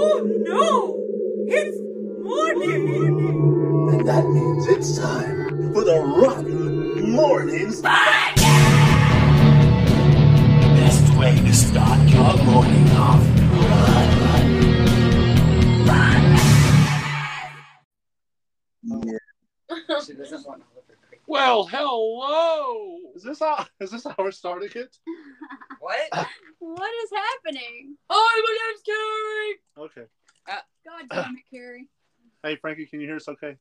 Oh no! It's morning! And that means it's time for the Rotten Mornings. Best way to start your morning off. She doesn't want Oliver Queen. Well, hello. Is this how is this how we're starting it? What? What is happening? Oh, my name's Carrie. Okay. Uh, God damn it, Carrie. Hey Frankie, can you hear us okay?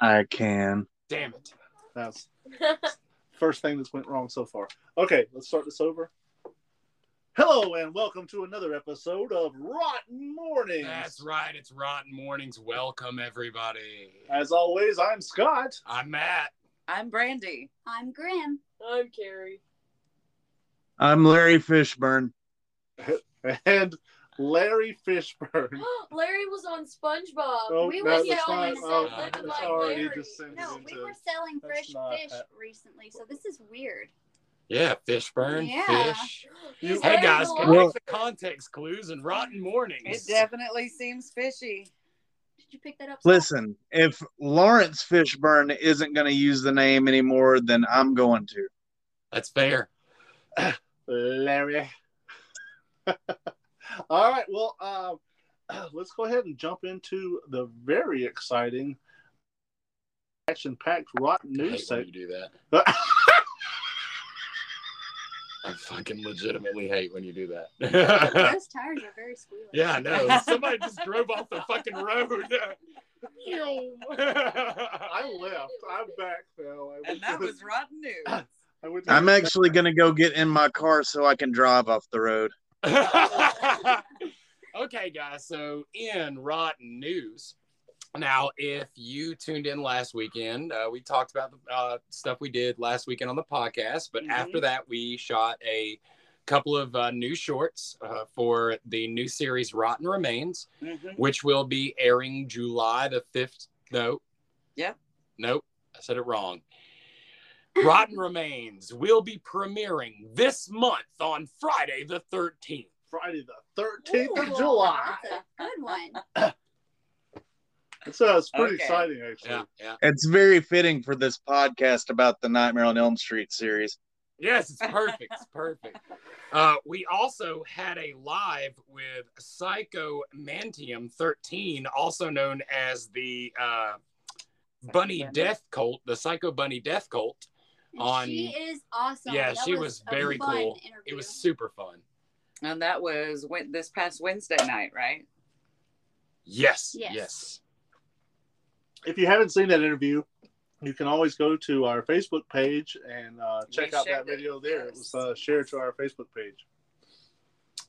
I can. Damn it. That's first thing that's went wrong so far. Okay, let's start this over. Hello and welcome to another episode of Rotten Mornings. That's right. It's Rotten Mornings. Welcome, everybody. As always, I'm Scott. I'm Matt. I'm Brandy. I'm Grim. I'm Carrie. I'm Larry Fishburne. And Larry Fishburne. Larry was on SpongeBob. Oh, we were oh, that's selling not- oh, living like Larry. descended No, we were selling fresh fish hap- recently, so this is weird. Yeah, Fishburne. Yeah. Fish. He's Hey, guys, the can Well- make the context clues and Rotten Mornings. It definitely seems fishy. Did you pick that up? Scott? Listen, if Lawrence Fishburne isn't going to use the name anymore, then I'm going to. That's fair. Larry. All right, well, um, let's go ahead and jump into the very exciting, action-packed rotten I hate news when you do that. I fucking legitimately hate when you do that. Those tires are very squealy. yeah, I know. Somebody just drove off the fucking road. I left. I'm back now. I went And that was rotten news. I went to- I'm actually going to go get in my car so I can drive off the road. okay, guys. So in rotten news, now if you tuned in last weekend, uh, we talked about the uh, stuff we did last weekend on the podcast. But Mhm. after that, we shot a couple of uh, new shorts uh, for the new series Rotten Remains, Mhm. which will be airing July the fifth. No. Yeah. Nope. I said it wrong. Rotten Remains will be premiering this month on Friday the 13th. Friday the 13th of July. That's a good one. It's, uh, it's pretty Okay. exciting, actually. Yeah, yeah. It's very fitting for this podcast about the Nightmare on Elm Street series. Yes, it's perfect. It's perfect. Uh, we also had a live with Psycho Mantium 13, also known as the uh, Bunny Death Cult, the Psycho Bunny Death Cult. And On- she is awesome. Yeah, That she was a very cool. interview. It was super fun. And that was when, this past Wednesday night, right? Yes, Yes. yes. If you haven't seen that interview, you can always go to our Facebook page and uh, check We out that shared it, video there. It was uh, shared to our Facebook page.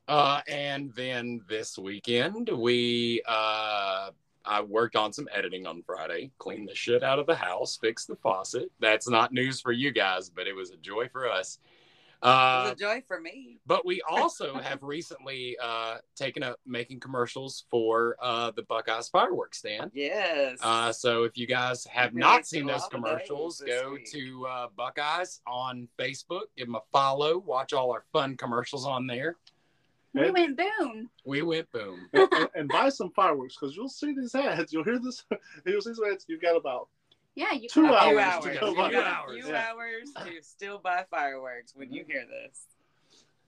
Uh, and then this weekend, we uh, I worked on some editing on Friday, cleaned the shit out of the house, fixed the faucet. That's not news for you guys, but it was a joy for us. Uh, It Uh, was a joy for me. But we also have recently uh, taken up making commercials for uh, the Buckeyes fireworks stand. Yes. Uh, so if you guys have not seen those commercials, go week. to uh, Buckeyes on Facebook, give them a follow, watch all our fun commercials on there. We went boom. We went boom. and, and- and buy some fireworks because you'll see these ads. You'll hear this. You'll see these ads. You've got about Yeah, you Two can a few hours hours. to You go got by. a Hours, few yeah. hours to still buy fireworks when you hear this.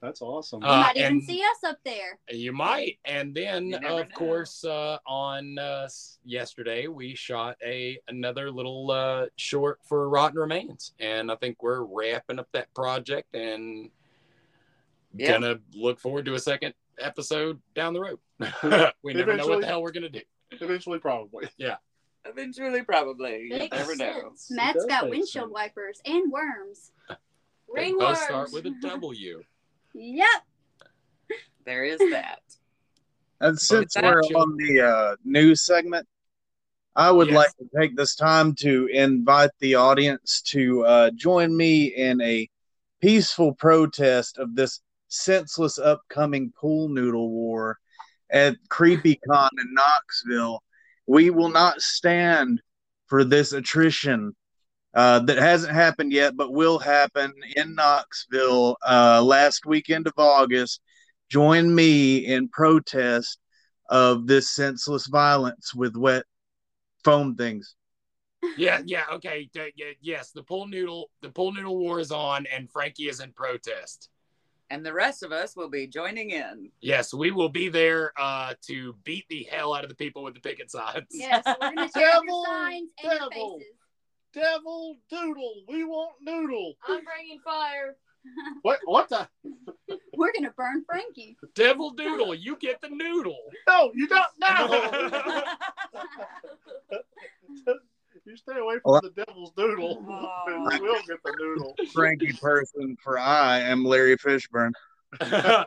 that's awesome. You Uh, might even see us up there. You might. And then, of know. course, uh, on uh, yesterday, we shot a another little uh, short for Rotten Remains. And I think we're wrapping up that project and Yeah. gonna look forward to a second episode down the road. we never know what the hell we're gonna do. Eventually, probably. Yeah. Eventually, probably. You Makes never know. sense. Matt's does got windshield sense. wipers and worms. They both start with a W. Yep. There is that. And since we're chill- on the uh, news segment, I would Yes. like to take this time to invite the audience to uh, join me in a peaceful protest of this senseless upcoming pool noodle war at CreepyCon in Knoxville. We will not stand for this attrition uh, that hasn't happened yet, but will happen in Knoxville uh, last weekend of August. Join me in protest of this senseless violence with wet foam things. Yeah, yeah, okay. yes, the pool noodle the pool noodle war is on and Frankie is in protest. And the rest of us will be joining in. Yes, we will be there uh to beat the hell out of the people with the picket signs. Yes, we're gonna tear up Devil, your signs and devil. faces. Devil Doodle, we want noodle. I'm bringing fire. What? What the? We're gonna burn Frankie. Devil Doodle, you get the noodle. No, you don't. No. you stay away from the devil's doodle. Oh. and we'll get the noodle. Frankie person, for I am Larry Fishburne. Devil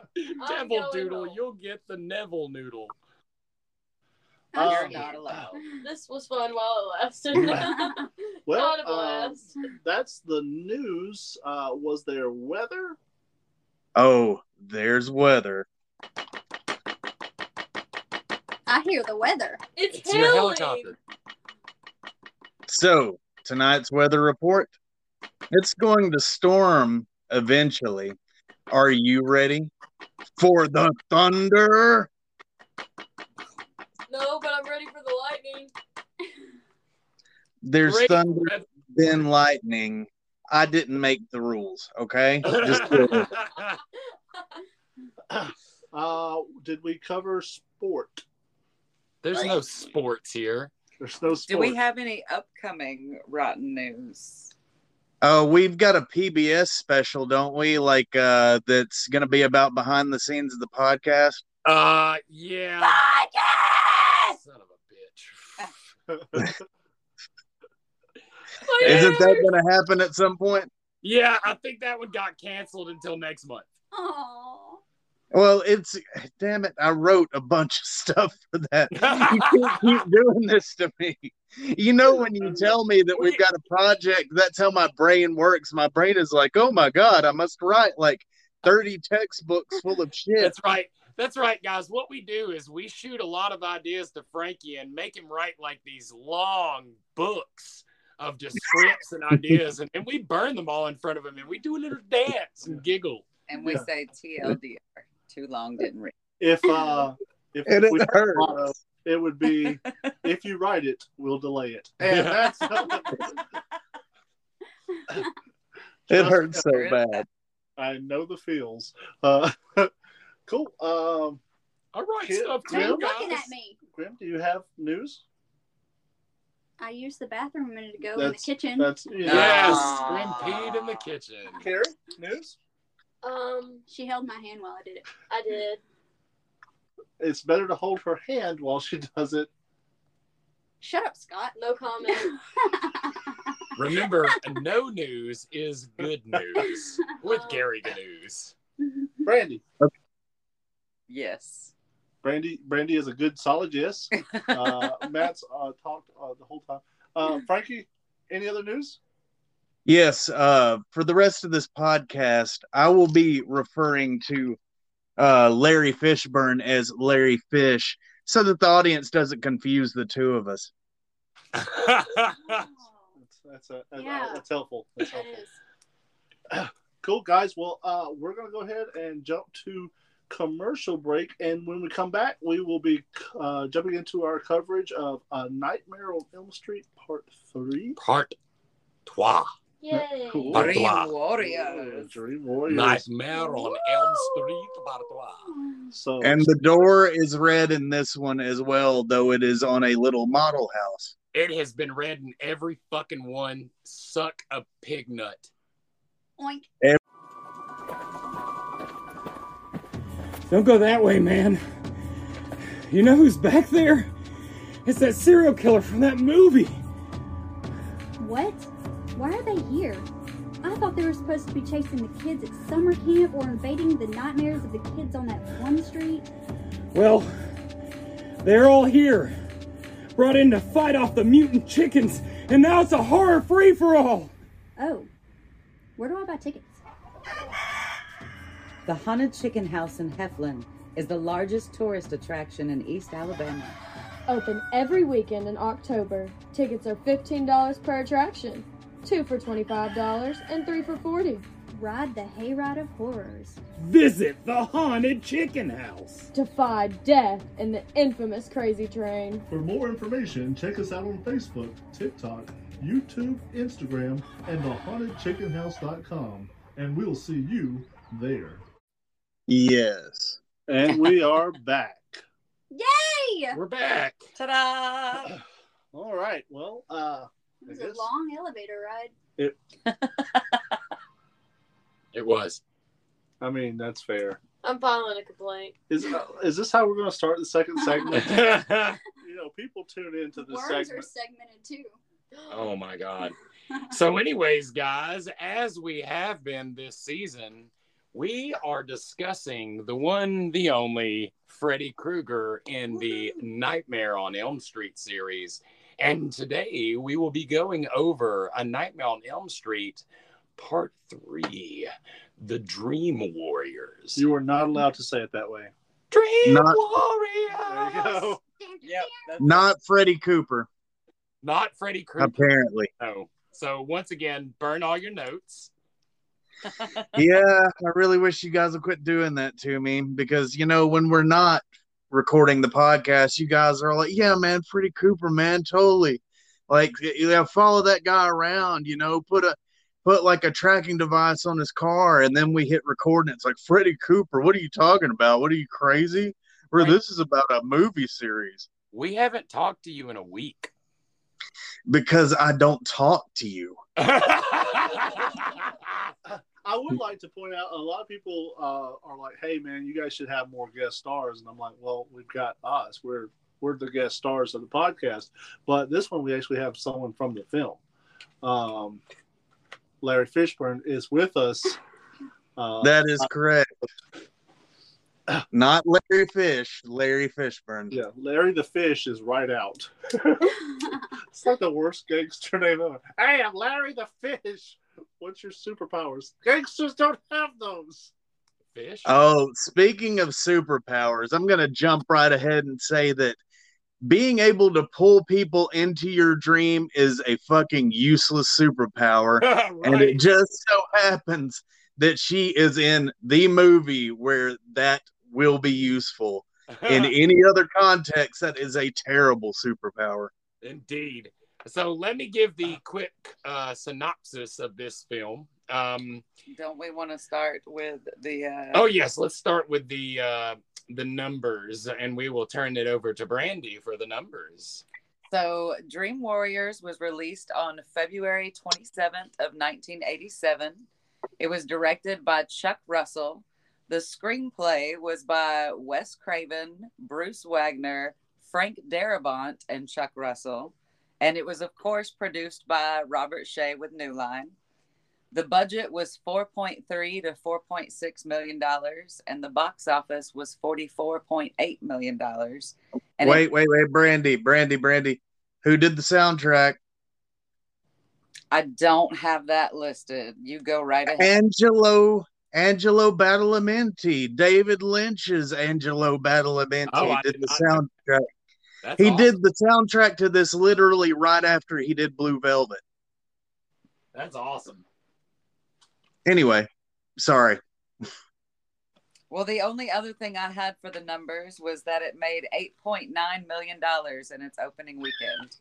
going Doodle, you'll get the Neville noodle. Um, You're not allowed. This was fun while it lasted. Well, Not a um, blast. that's the news. Uh, was there weather? Oh, there's weather. I hear the weather. it's It's your hailing. helicopter. So, tonight's weather report it's going to storm eventually. Are you ready for the thunder? No, but I'm ready for the lightning. There's Great thunder, then lightning. I didn't make the rules, okay? Just. Uh, did we cover sport? There's no sports here. There's no Do we have any upcoming rotten news? Oh, we've got a PBS special, don't we? Like uh that's going to be about behind the scenes of the podcast. Uh yeah. Podcast! Son of a bitch. Isn't that going to happen at some point? Yeah, I think that one got canceled until next month. Oh, Well, it's damn it. I wrote a bunch of stuff for that. You can't keep doing this to me. You know, when you tell me that we've got a project, that's how my brain works. My brain is like, oh my God, I must write like 30 textbooks full of shit. That's right. That's right, guys. What we do is we shoot a lot of ideas to Frankie and make him write like these long books of just scripts and ideas, and, and we burn them all in front of him, and we do a little dance and giggle. And we Yeah. say TLDR. Too long didn't read. If uh, if, And we it hurts. motto, it would be if you write it, we'll delay it. And that's It hurts so bad. I know the feels. Uh, cool. Um, All right, Kid- stuff they're looking at me. Grim, do you have news? I used the bathroom a minute ago in the kitchen. That's yeah. Yes. Grim peed in the kitchen. Carrie, news. Um, She held my hand while I did it. I did. It's better to hold her hand while she does it. Shut up, Scott. No comment. Remember, no news is good news with Gary the News. Brandy. Yes. Brandy. Brandy is a good solid yes. Uh, Matt's uh, talked uh, the whole time. Uh, Frankie, any other news? Yes, uh, for the rest of this podcast, I will be referring to uh, Larry Fishburne as Larry Fish so that the audience doesn't confuse the two of us. That's that's, uh, that's, Yeah. that's helpful. That's helpful. is. Cool, guys. Well, uh, we're gonna go ahead and jump to commercial break, and when we come back, we will be uh, jumping into our coverage of uh, Nightmare on Elm Street Part Three. Part trois. Yay. Cool. Dream trois. Warriors. Dream Warriors. Nightmare on Elm Street Part trois. So And the door is red in this one as well, though it is on a little model house. It has been read in every fucking one. Suck a pig nut. Oink. Don't go that way, man. You know who's back there? It's that serial killer from that movie. What? Why are they here? I thought they were supposed to be chasing the kids at summer camp or invading the nightmares of the kids on that one street. Well, they're all here. Brought in to fight off the mutant chickens, and now it's a horror free for all. Oh. Where do I buy tickets? The Haunted Chicken House in Heflin is the largest tourist attraction in East Alabama. Open every weekend in October. Tickets are $15 per attraction. Two for $25 and three for 40 ride the hayride of horrors. Visit the Haunted Chicken House. Defy death in the infamous Crazy Train. For more information, check us out on Facebook, TikTok, YouTube, Instagram, and thehauntedchickenhouse.com. And we'll see you there. Yes. And we are back. Yay! We're back. Ta-da! All right. Well, uh, It was a long elevator ride. it, It was. I mean, that's fair. I'm filing a complaint. Is uh, is this how we're going to start the second segment? you know, people tune into this Worms are segmented too. Oh my god. So, anyways, guys, as we have been this season, we are discussing the one, the only Freddy Krueger in the Nightmare on Elm Street series. And today we will be going over A Nightmare on Elm Street Part 3 The Dream Warriors. You are not allowed to say it that way. Dream Not- Warriors! There you go. Yep. Not Freddy Cooper, Not Freddy Krueger. apparently. No. So, once again, burn all your notes. yeah, I really wish you guys would quit doing that to me because you know when we're not recording the podcast, you guys are like, "Yeah, man, Freddy Cooper, man, totally." Like, you know, follow that guy around. You know, put a put like a tracking device on his car, and then we hit record, and it's like Freddy Cooper. What are you talking about? What are you crazy? Or Right. this is about a movie series We haven't talked to you in a week. because I don't talk to you. I would like to point out a lot of people uh, are like, "Hey, man, you guys should have more guest stars," and I'm like, "Well, we've got us. We're we're the guest stars of the podcast." But this one, we actually have someone from the film. Um, Larry Fishburne is with us. Uh, That is correct. Not Larry Fish, Larry Fishburne. yeah, Larry the Fish is right out. it's like the worst gangster name ever. Hey, I'm Larry the Fish. What's your superpowers? Gangsters don't have those. Fish? Oh, speaking of superpowers, I'm going to jump right ahead and say that being able to pull people into your dream is a fucking useless superpower. And it just so happens that she is in the movie where that will be useful. In any other context, that is a terrible superpower. Indeed. So let me give the quick uh, synopsis of this film. Um, Don't we want to start with the? Uh, oh yes, let's start with the uh, the numbers, and we will turn it over to Brandy for the numbers. So, Dream Warriors was released on February 27th of 1987. It was directed by Chuck Russell. The screenplay was by Wes Craven, Bruce Wagner, Frank Darabont, and Chuck Russell. And it was, of course, produced by Robert Shaye with New Line. The budget was 4.3 to 4.6 million dollars, and the box office was 44.8 million dollars. Wait, it- wait, wait, Brandy, Brandy, Brandy. Who did the soundtrack? I don't have that listed. You go right ahead. Angelo Angelo Badalamenti, David Lynch's Angelo Badalamenti Oh, did did the not know. soundtrack. That's He awesome. did the soundtrack to this literally right after he did Blue Velvet. That's awesome. Anyway, sorry. Well, the only other thing I had for the numbers was that it made $8.9 million in its opening weekend.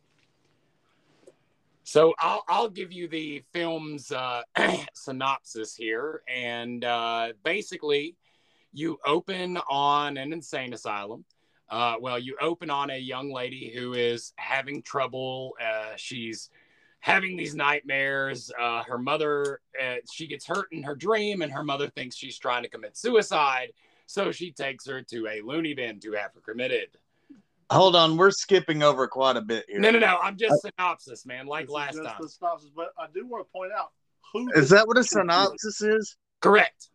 So I'll I'll give you the film's uh, synopsis here, and uh, basically, you open on an insane asylum. Uh, well, you open on a young lady who is having trouble. Uh, she's having these nightmares. Uh, her mother, uh, she gets hurt in her dream, and her mother thinks she's trying to commit suicide. So she takes her to a loony bin to have her committed. Hold on, we're skipping over quite a bit here. No, no, no. I'm just synopsis, man, like last just time. the synopsis, but I do want to point out who Is that what a synopsis is? Correct.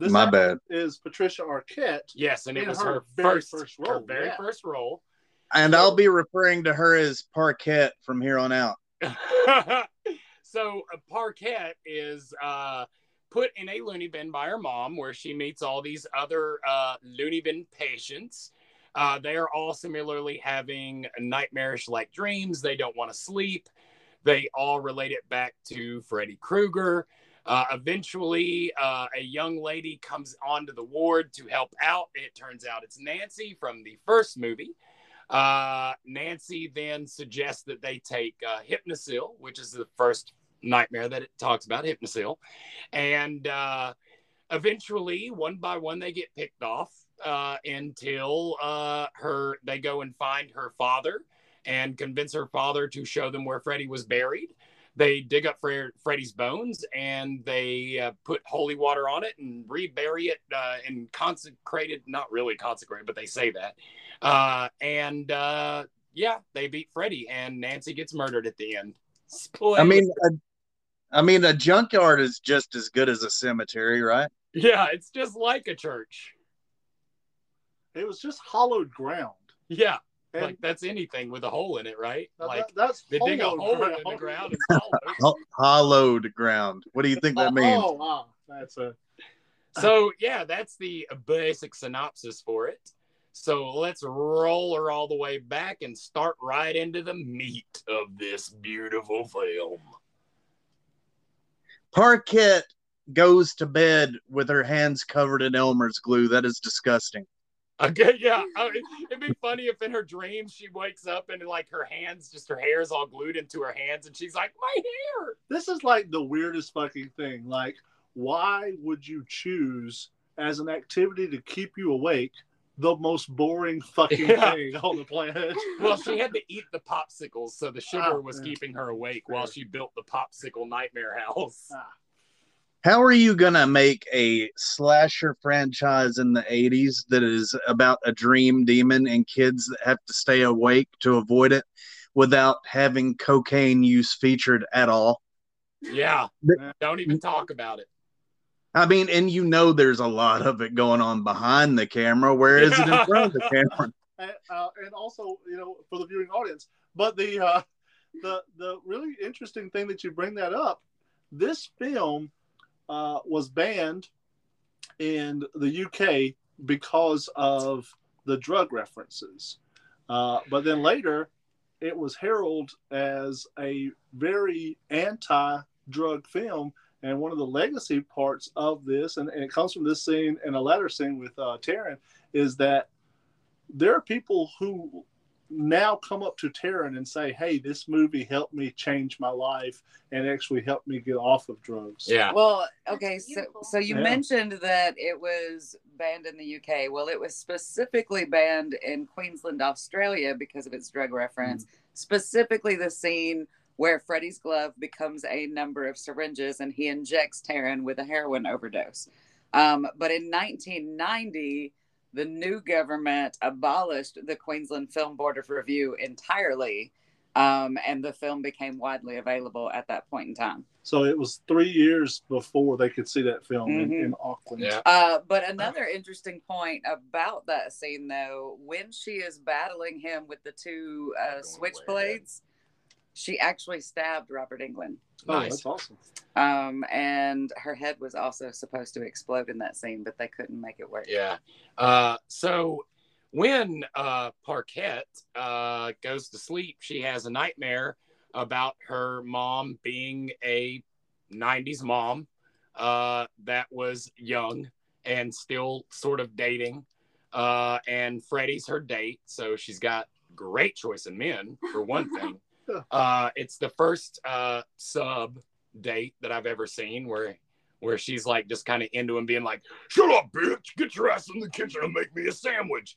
This My bad. is Patricia Arquette. Yes, and it was her her, very first, first her role, very yeah. first role. And I'll be referring to her as Parquette from here on out. so uh, Parquette is uh, put in a loony bin by her mom, where she meets all these other uh, loony bin patients. Uh, they are all similarly having nightmarish-like dreams. They don't want to sleep. They all relate it back to Freddy Krueger. Uh, eventually, uh, a young lady comes onto the ward to help out. It turns out it's Nancy from the first movie. Uh, Nancy then suggests that they take uh, Hypnocil, which is the first nightmare that it talks about, Hypnocil. And uh, eventually, one by one, they get picked off uh, until uh, her they go and find her father and convince her father to show them where Freddie was buried. They dig up Fre- Freddie's bones and they uh, put holy water on it and rebury it uh, and consecrated, not really consecrated, but they say that. Uh, and uh, yeah, they beat Freddy, and Nancy gets murdered at the end. I mean, a, I mean, a junkyard is just as good as a cemetery, right? yeah, it's just like a church. It was just hollowed ground. Yeah, And like that's anything with a hole in it, right? that- Like that's they dig a hole ground. in the ground and hollow. Hollowed ground. What do you think that oh, means? Oh, wow. That's a So yeah, that's the basic synopsis for it. So let's roll her all the way back and start right into the meat of this beautiful film. Parquet goes to bed with her hands covered in Elmer's glue. That is disgusting. Okay, yeah, I mean, it'd be funny if in her dreams she wakes up and like her hands, just her hair is all glued into her hands, and she's like, "My hair." this is like the weirdest fucking thing. Like, why would you choose as an activity to keep you awake the most boring fucking Yeah. thing on the planet? Well, she had to eat the popsicles, so the sugar Oh, was yeah. keeping her awake while she built the popsicle nightmare house. Ah. How are you gonna make a slasher franchise in the '80s that is about a dream demon and kids that have to stay awake to avoid it without having cocaine use featured at all? Yeah, But- don't even talk about it. I mean, and you know there's a lot of it going on behind the camera. Where is it in front of the camera? and, uh, and also, you know, for the viewing audience. But the uh, the the really interesting thing that you bring that up, this film uh, was banned in the UK because of the drug references. Uh, but then later, it was heralded as a very anti-drug film. And one of the legacy parts of this, and, and it comes from this scene and a latter scene with uh, Taryn, is that there are people who now come up to Taryn and say, "Hey, this movie helped me change my life and actually helped me get off of drugs." Yeah. Well, okay, so so you Yeah. mentioned that it was banned in the UK. Well, it was specifically banned in Queensland, Australia, because of its drug reference. Specifically, the scene where Freddie's glove becomes a number of syringes and he injects Taryn with a heroin overdose. Um, but in 1990, the new government abolished the Queensland Film Board of Review entirely, um, and the film became widely available at that point in time. So it was three years before they could see that film in, Mhm. in Auckland. Yeah. Uh, but another interesting point about that scene, though, when she is battling him with the two uh, switchblades, she actually stabbed Robert Englund. Oh, Nice. that's awesome. Um, and her head was also supposed to explode in that scene, but they couldn't make it work. Yeah. Uh, so when uh, Parquet uh, goes to sleep, she has a nightmare about her mom being a 90s mom uh, that was young and still sort of dating. Uh, and Freddie's her date. So she's got great choice in men, for one thing. Uh, it's the first uh, sub date that I've ever seen where where she's like just kind of into him being like, "Shut up, bitch! Get your ass in the kitchen and make me a sandwich."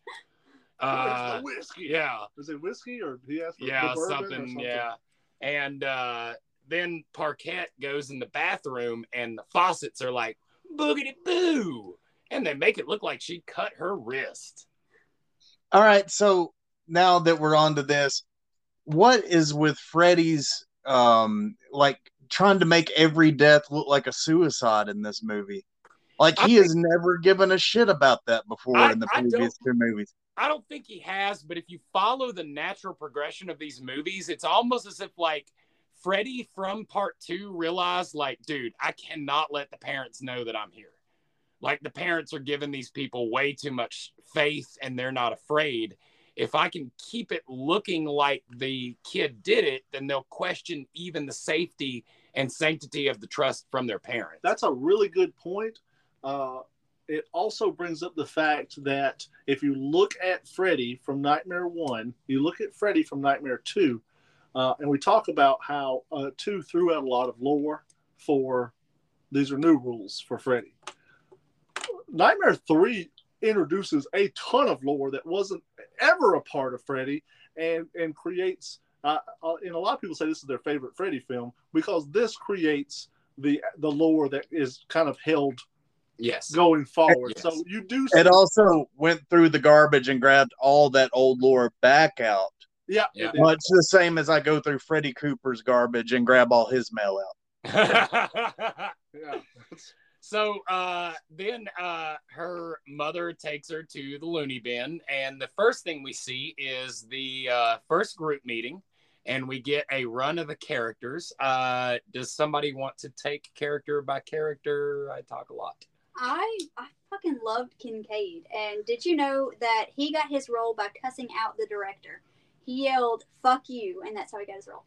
Uh, whiskey? yeah, Is it whiskey or he asked for yeah, the bourbon or something, yeah. And uh, then Parquet goes in the bathroom, and the faucets are like boogity boo, and they make it look like she cut her wrist. All right, so now that we're on to this, what is with Freddy's um like trying to make every death look like a suicide in this movie? Like he think- has never given a shit about that before I- in the previous two movies. I don't think he has, but if you follow the natural progression of these movies, it's almost as if like Freddy from part two realized, like, dude, I cannot let the parents know that I'm here. Like the parents are giving these people way too much faith and they're not afraid. If I can keep it looking like the kid did it, then they'll question even the safety and sanctity of the trust from their parents. That's a really good point. Uh, it also brings up the fact that if you look at Freddy from Nightmare 1, you look at Freddy from Nightmare 2, uh, and we talk about how uh, 2 threw out a lot of lore for these are new rules for Freddy. Nightmare 3 introduces a ton of lore that wasn't ever a part of Freddy and, and creates, uh, uh, and a lot of people say this is their favorite Freddy film because this creates the the lore that is kind of held yes going forward. Yes. So you do. It also went through the garbage and grabbed all that old lore back out. yeah, Yeah. Much the same as I go through Freddie Cooper's garbage and grab all his mail out. yeah. So uh, then uh, her mother takes her to the loony bin, and the first thing we see is the uh, first group meeting, and we get a run of the characters. Uh, does somebody want to take character by character? I talk a lot. I I fucking loved Kincaid, and did you know that he got his role by cussing out the director? He yelled "fuck you," and that's how he got his role.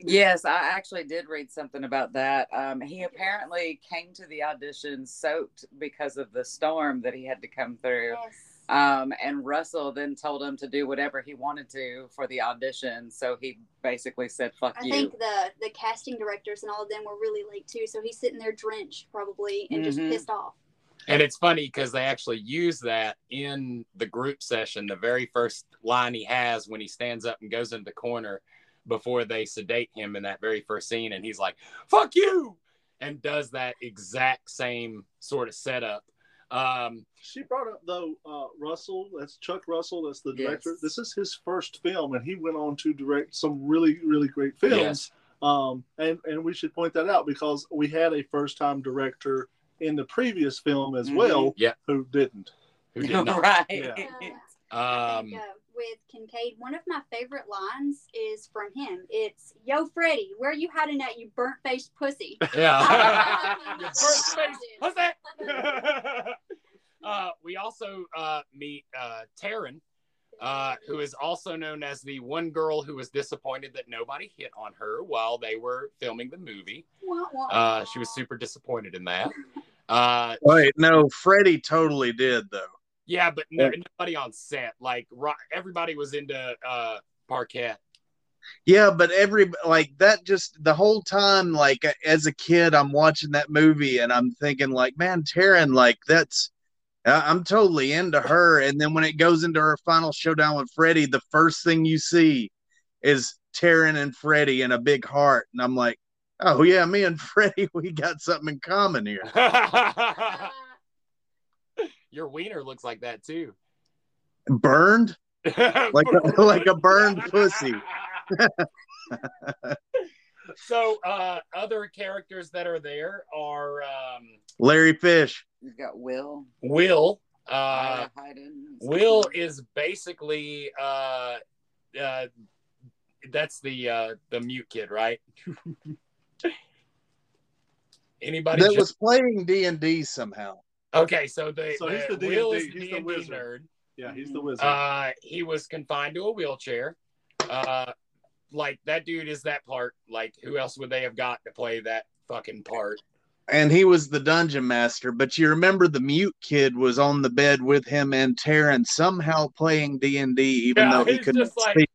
Yes, I actually did read something about that. Um, he apparently came to the audition soaked because of the storm that he had to come through. Yes. Um, and Russell then told him to do whatever he wanted to for the audition. So he basically said, fuck I you. think the the casting directors and all of them were really late too, so he's sitting there drenched probably and just Mhm. pissed off. And it's funny because they actually use that in the group session. The very first line he has when he stands up and goes into the corner before they sedate him in that very first scene, and he's like, "Fuck you," and does that exact same sort of setup. Um, She brought up though uh, Russell. That's Chuck Russell. That's the director. Yes. This is his first film, and he went on to direct some really, really great films. Yes. Um, and and we should point that out because we had a first time director in the previous film as Mhm. well, Yeah. who didn't. who did not? right. Yeah. I Um, think, uh, with Kincaid, one of my favorite lines is from him. It's "Yo, Freddy, where are you hiding at, you burnt faced pussy?" yeah. Your First face, what's uh, we also uh, meet uh, Taryn, uh, who is also known as the one girl who was disappointed that nobody hit on her while they were filming the movie. Wah, wah, Uh, she was super disappointed in that. Uh, Wait, no, Freddie totally did though. Yeah, but no, nobody on set. Like everybody was into uh, Parquet. Yeah, but every like that just the whole time, like as a kid, I'm watching that movie and I'm thinking, like, man, Taryn, like that's I'm totally into her. And then when it goes into her final showdown with Freddie, the first thing you see is Taryn and Freddie in a big heart, and I'm like, oh yeah, me and Freddie, we got something in common here. Your wiener looks like that too. Burned like a, like a burned pussy. so uh other characters that are there are um Larry Fish. You've got Will. will uh Heiden. will is basically uh uh that's the uh the mute kid right anybody That just- was playing D and D somehow. Okay so the, So he's the will is he's the wizard. nerd Yeah, he's the wizard. Uh, he was confined to a wheelchair. Uh, like that dude is that part. Like, who else would they have got to play that fucking part? and he was the dungeon master. But you remember the mute kid was on the bed with him and Taryn somehow playing D and D, even Yeah, though he couldn't just like- speak.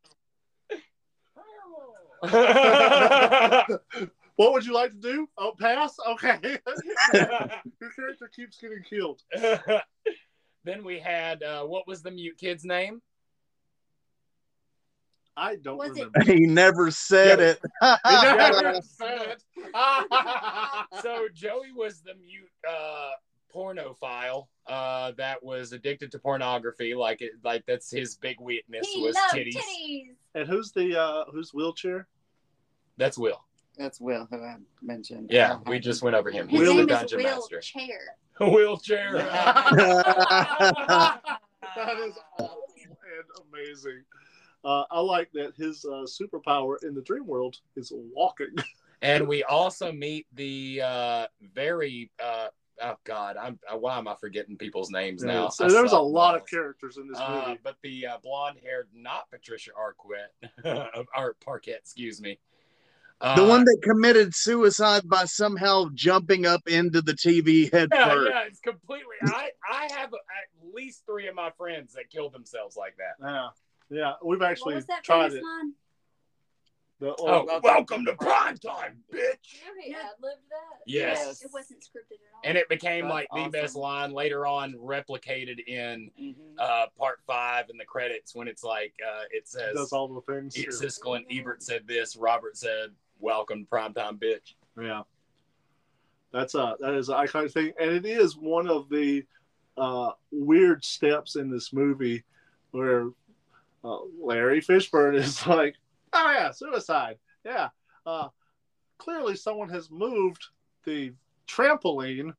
what would you like to do? Oh, pass. Okay. Your character keeps getting killed. then we had uh, what was the mute kid's name? I don't Was it- remember. He never said it. He never said. so Joey was the mute uh, pornophile uh, that was addicted to pornography. Like it, like that's his big weakness He was loved titties. titties. And who's the uh who's wheelchair? That's Will. That's Will, who I mentioned. Yeah, we just went over him. His He's the name is dungeon Will master. Chair. Wheelchair. That is awesome and amazing. Uh, I like that his uh, superpower in the dream world is walking. and we also meet the uh, very uh, oh god, I'm uh, why am I forgetting people's names now? so there's a suck lot of characters in this Uh, movie. but the uh, blonde haired, not Patricia Arquette, or Parquette, excuse me. The Uh, one that committed suicide by somehow jumping up into the TV head Yeah, first. yeah, it's completely. I I have at least three of my friends that killed themselves like that. Yeah, yeah. We've What actually was that tried it. line? The- Oh, welcome to prime time, bitch. He ad-libbed that? Yes. It wasn't scripted at all. And it became That's like the best line later on, replicated in Mhm. uh, part five in the credits when it's like uh, it says does all the things. Siskel and Ebert said this. Robert said, "Welcome to primetime, bitch." Yeah, that's a that is an iconic thing, and it is one of the uh, weird steps in this movie where uh, Larry Fishburne is like, "Oh yeah, suicide. Yeah, uh, clearly someone has moved the trampoline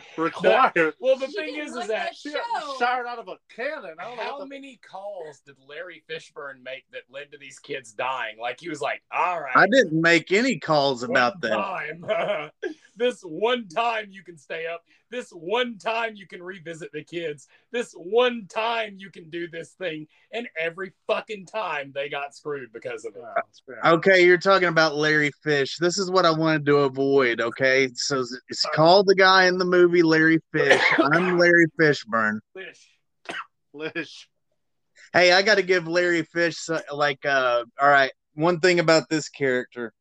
required." Well, the She thing is, like is that that She got fired out of a cannon. I don't how what the many calls did Larry Fishburne make that led to these kids dying? Like he was like, "All right, I didn't make any calls about that. time. this one time you can stay up. This one time you can revisit the kids. This one time you can do this thing. And every fucking time they got screwed because of it. Yeah, it's fair. Okay, you're talking about Larry Fish. This is what I wanted to avoid. Okay, so it's called the guy in the movie Larry Fish. I'm Larry Fishburne. Fish. Lish. Hey, I got to give Larry Fish like uh all right, one thing about this character.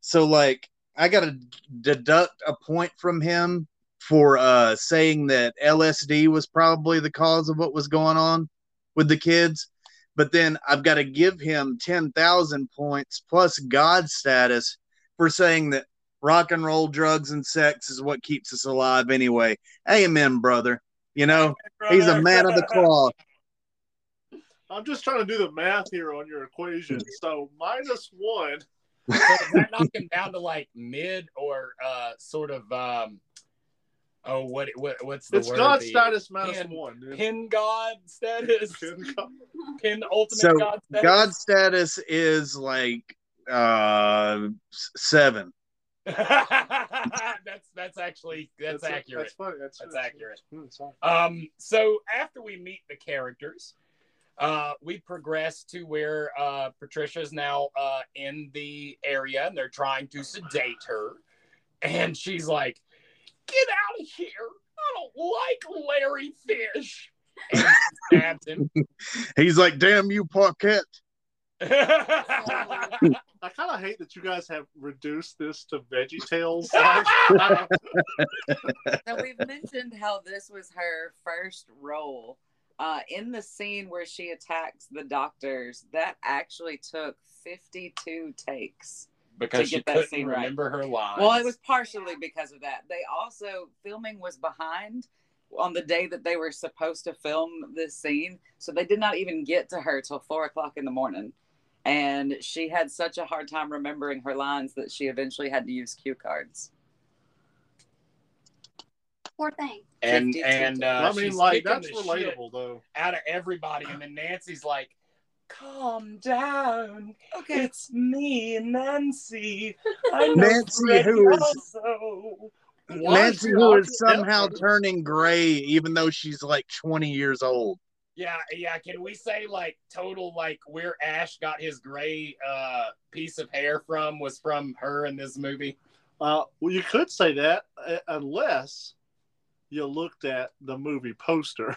So like I got to deduct a point from him for uh saying that LSD was probably the cause of what was going on with the kids. But then I've got to give him 10,000 points plus God status for saying that rock and roll, drugs, and sex is what keeps us alive anyway. Amen, brother. You know, he's a man of the cloth. I'm just trying to do the math here on your equation. So minus one. So does that knock him down to like mid or uh sort of um oh what what what's the It's word? God The status minus pin- one. Dude. Pin God status. Pin God. Pin ultimate So God status. God status is like uh seven. that's that's actually that's, That's accurate. That's funny. That's, That's that's accurate. Hmm, sorry. Um, so after we meet the characters, uh, we progress to where uh, Patricia's now uh, in the area and they're trying to sedate her. And she's like, Get out of here. I don't like Larry Fish. And stabs him. He's like, damn you, Paquette. I kind of hate that you guys have reduced this to Veggie Tales. Like, So we've mentioned how this was her first role. Uh, in the scene where she attacks the doctors, that actually took 52 takes. because she couldn't scene right. remember her lines. Well, it was partially because of that. They also filming was behind on the day that they were supposed to film this scene, so they did not even get to her till four o'clock in the morning. And she had such a hard time remembering her lines that she eventually had to use cue cards. Poor thing. and 52 and uh, I mean, like that's relatable though. out of everybody, and then Nancy's like, "Calm down, Okay. it's me, Nancy. I know Nancy, who is- also." Nancy, who is somehow turning gray, even though she's like 20 years old. Yeah, yeah. Can we say like total like where Ash got his gray uh piece of hair from was from her in this movie? Uh, well, you could say that uh, unless you looked at the movie poster,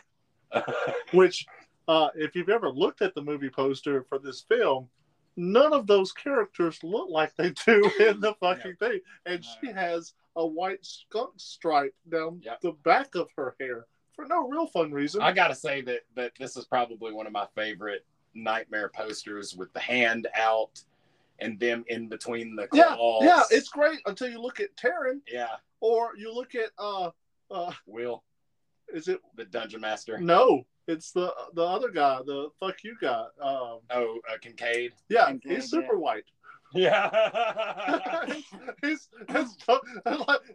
which, uh, if you've ever looked at the movie poster for this film, none of those characters look like they do in the fucking thing. And she has a white skunk stripe down Yep. the back of her hair for no real fun reason. I gotta say that that this is probably one of my favorite nightmare posters with the hand out and them in between the yeah, yeah, it's great until you look at Taryn yeah. or you look at uh uh Will is it the dungeon master? no it's the the other guy the fuck you guy um Oh, uh, Kincaid. yeah Kincaid, he's super white Yeah. he's he's, not,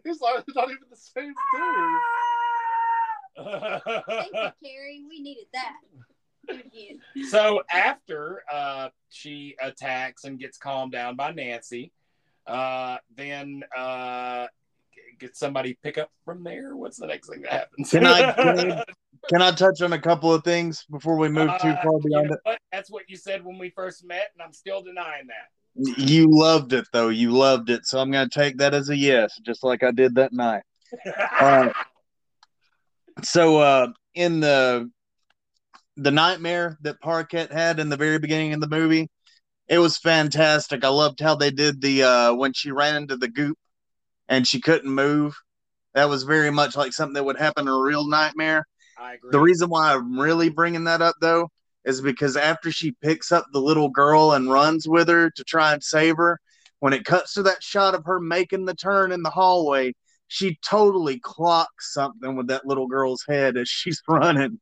he's like not even the same dude Thank you, Carrie. We needed that. Do it again. so after uh, she attacks and gets calmed down by Nancy, uh, then uh, get somebody pick up from there. What's the next thing that happens? Can I, can I can I touch on a couple of things before we move too Uh, far you beyond it? what? That's what you said when we first met, and I'm still denying that. You loved it though. You loved it. So I'm gonna take that as a yes, just like I did that night. Uh, so uh in the the nightmare that Parkett had in the very beginning of the movie, it was fantastic. I loved how they did the uh when she ran into the goop and she couldn't move. That was very much like something that would happen in a real nightmare. I agree. The reason why I'm really bringing that up though is because after she picks up the little girl and runs with her to try and save her, when it cuts to that shot of her making the turn in the hallway, she totally clocks something with that little girl's head as she's running,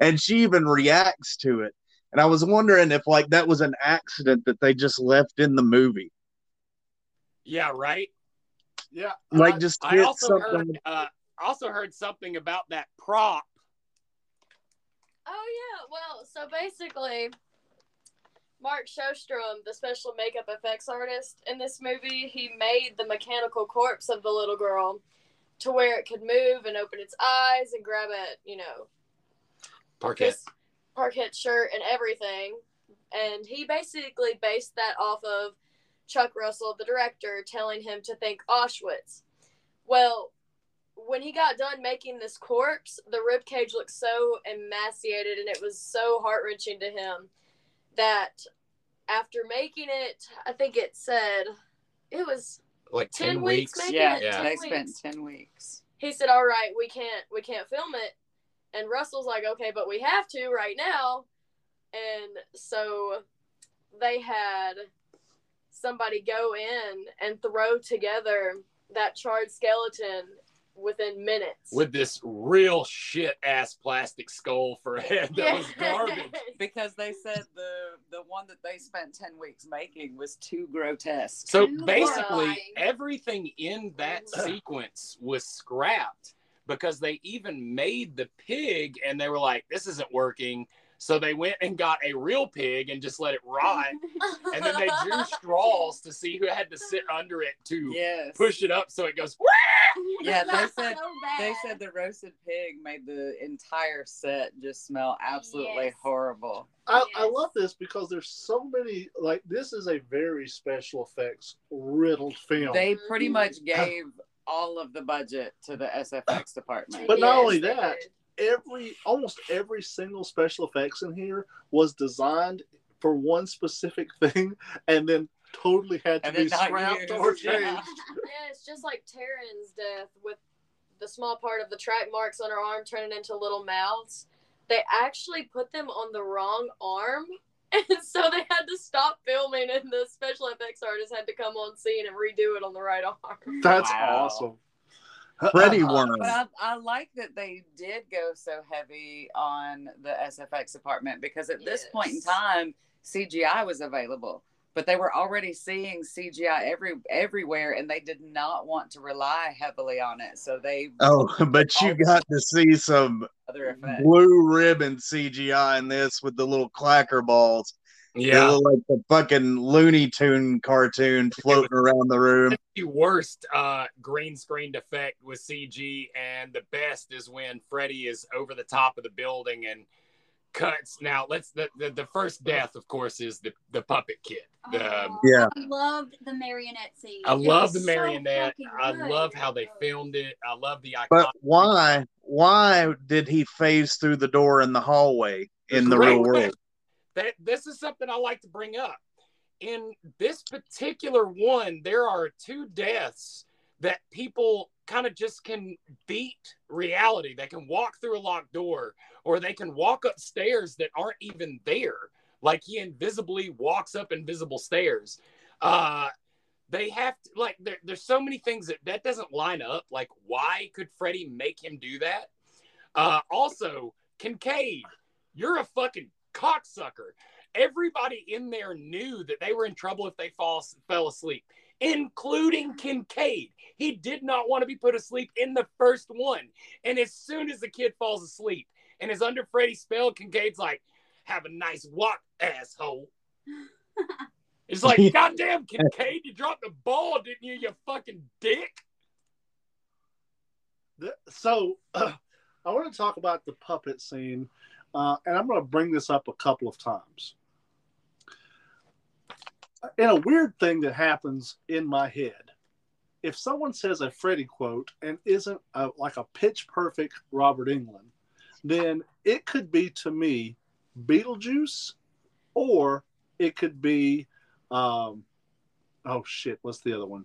and she even reacts to it. And I was wondering if like that was an accident that they just left in the movie, yeah, right. Yeah. like I- just I hit also something. heard. Uh, also heard something about that prop. Oh yeah, well, so basically, Mark Shostrom, the special makeup effects artist in this movie, he made the mechanical corpse of the little girl to where it could move and open its eyes and grab at, you know, Parkett. his Parkett shirt and everything. And he basically based that off of Chuck Russell, the director, telling him to think Auschwitz. Well, when he got done making this corpse, the rib cage looked so emaciated and it was so heart wrenching to him that after making it, I think it said it was Like 10 ten, weeks, weeks. Yeah, it, Yeah. 10 they weeks. spent ten weeks. he said, "All right, we can't we can't film it." And Russell's like, "Okay, but we have to right now." And so they had somebody go in and throw together that charred skeleton within minutes. With this real shit ass plastic skull for a head that was garbage. Because they said the the one that they spent ten weeks making was too grotesque. So Too basically, horrifying. everything in that sequence was scrapped because they even made the pig and they were like, this isn't working. So they went and got a real pig and just let it rot. And then they drew straws to see who had to sit under it to yes, push it up so it goes. Yeah, they said- so. They said the roasted pig made the entire set just smell absolutely Yes. horrible. I, I love this because there's so many like this is a very special effects riddled film. They pretty Mhm. much gave all of the budget to the SFX department. But not only that, did. Every almost every single special effects in here was designed for one specific thing and then totally had to And be scrapped used, or yeah. changed. Yeah, it's just like Taryn's death with the small part of the track marks on her arm turning into little mouths. They actually put them on the wrong arm. And so they had to stop filming, and the special effects artist had to come on scene and redo it on the right arm. That's Wow. awesome. Freddy Uh, Worm. But I, I like that they did go so heavy on the SFX department because at this point in time, CGI was available, but they were already seeing CGI every everywhere, and they did not want to rely heavily on it. So they Oh, but you got to see some other blue ribbon CGI in this with the little clacker balls. They Yeah. look like the fucking Looney Tune cartoon floating around the room. The worst uh, green screened effect with CG, and the best is when Freddy is over the top of the building and cuts. Now, let's the, the, the first death, of course, is the, the puppet kid. The, Oh, Yeah. I loved the marionette scene. I It love the marionette. fucking I love how they filmed it. I love the iconic. But why? Why did he phase through the door in the hallway in the real world? That this is something I like to bring up. In this particular one, there are two deaths that people kind of just can beat reality. They can walk through a locked door, or they can walk upstairs that aren't even there. Like he invisibly walks up invisible stairs. Uh, they have to like there, there's so many things that that doesn't line up. Like, why could Freddy make him do that? Uh, also, Kincaid, you're a fucking cocksucker. Everybody in there knew that they were in trouble if they fall, fell asleep, including Kincaid. He did not want to be put asleep in the first one. And as soon as the kid falls asleep and is under Freddy's spell, Kincaid's like, have a nice walk, asshole. It's like, goddamn, Kincaid, you dropped the ball, didn't you, you fucking dick? Th- So I want to talk about the puppet scene, uh, and I'm going to bring this up a couple of times. and a weird thing that happens in my head. If someone says a Freddy quote and isn't a, like a pitch perfect Robert Englund, then it could be to me Beetlejuice, or it could be, um, oh shit, what's the other one?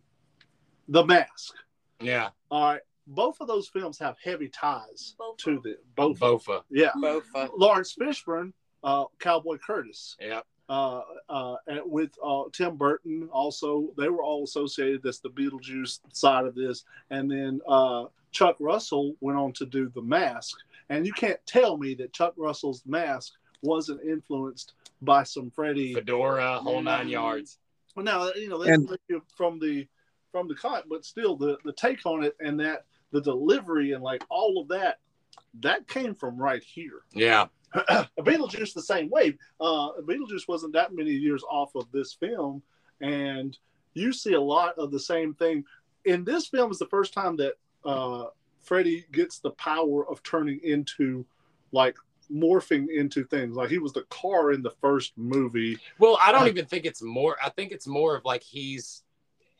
The Mask. Yeah. All right, both of those films have heavy ties to the both. Bofa. Yeah, Bofa. Laurence Fishburne, uh, Cowboy Curtis Yeah. uh, uh, and with uh, Tim Burton. Also, they were all associated. That's the Beetlejuice side of this, and then uh, Chuck Russell went on to do The Mask. And you can't tell me that Chuck Russell's Mask wasn't influenced by some Freddy Fedora, whole nine yards. Well, now you know that's And- from the from the comic, but still the the take on it and that the delivery and like all of that that came from right here. Yeah. Beetlejuice the same way. Uh, Beetlejuice wasn't that many years off of this film, and you see a lot of the same thing. In this film is the first time that uh, Freddy gets the power of turning into like morphing into things. Like he was the car in the first movie. Well, I don't Uh, even think it's more. I think it's more of like he's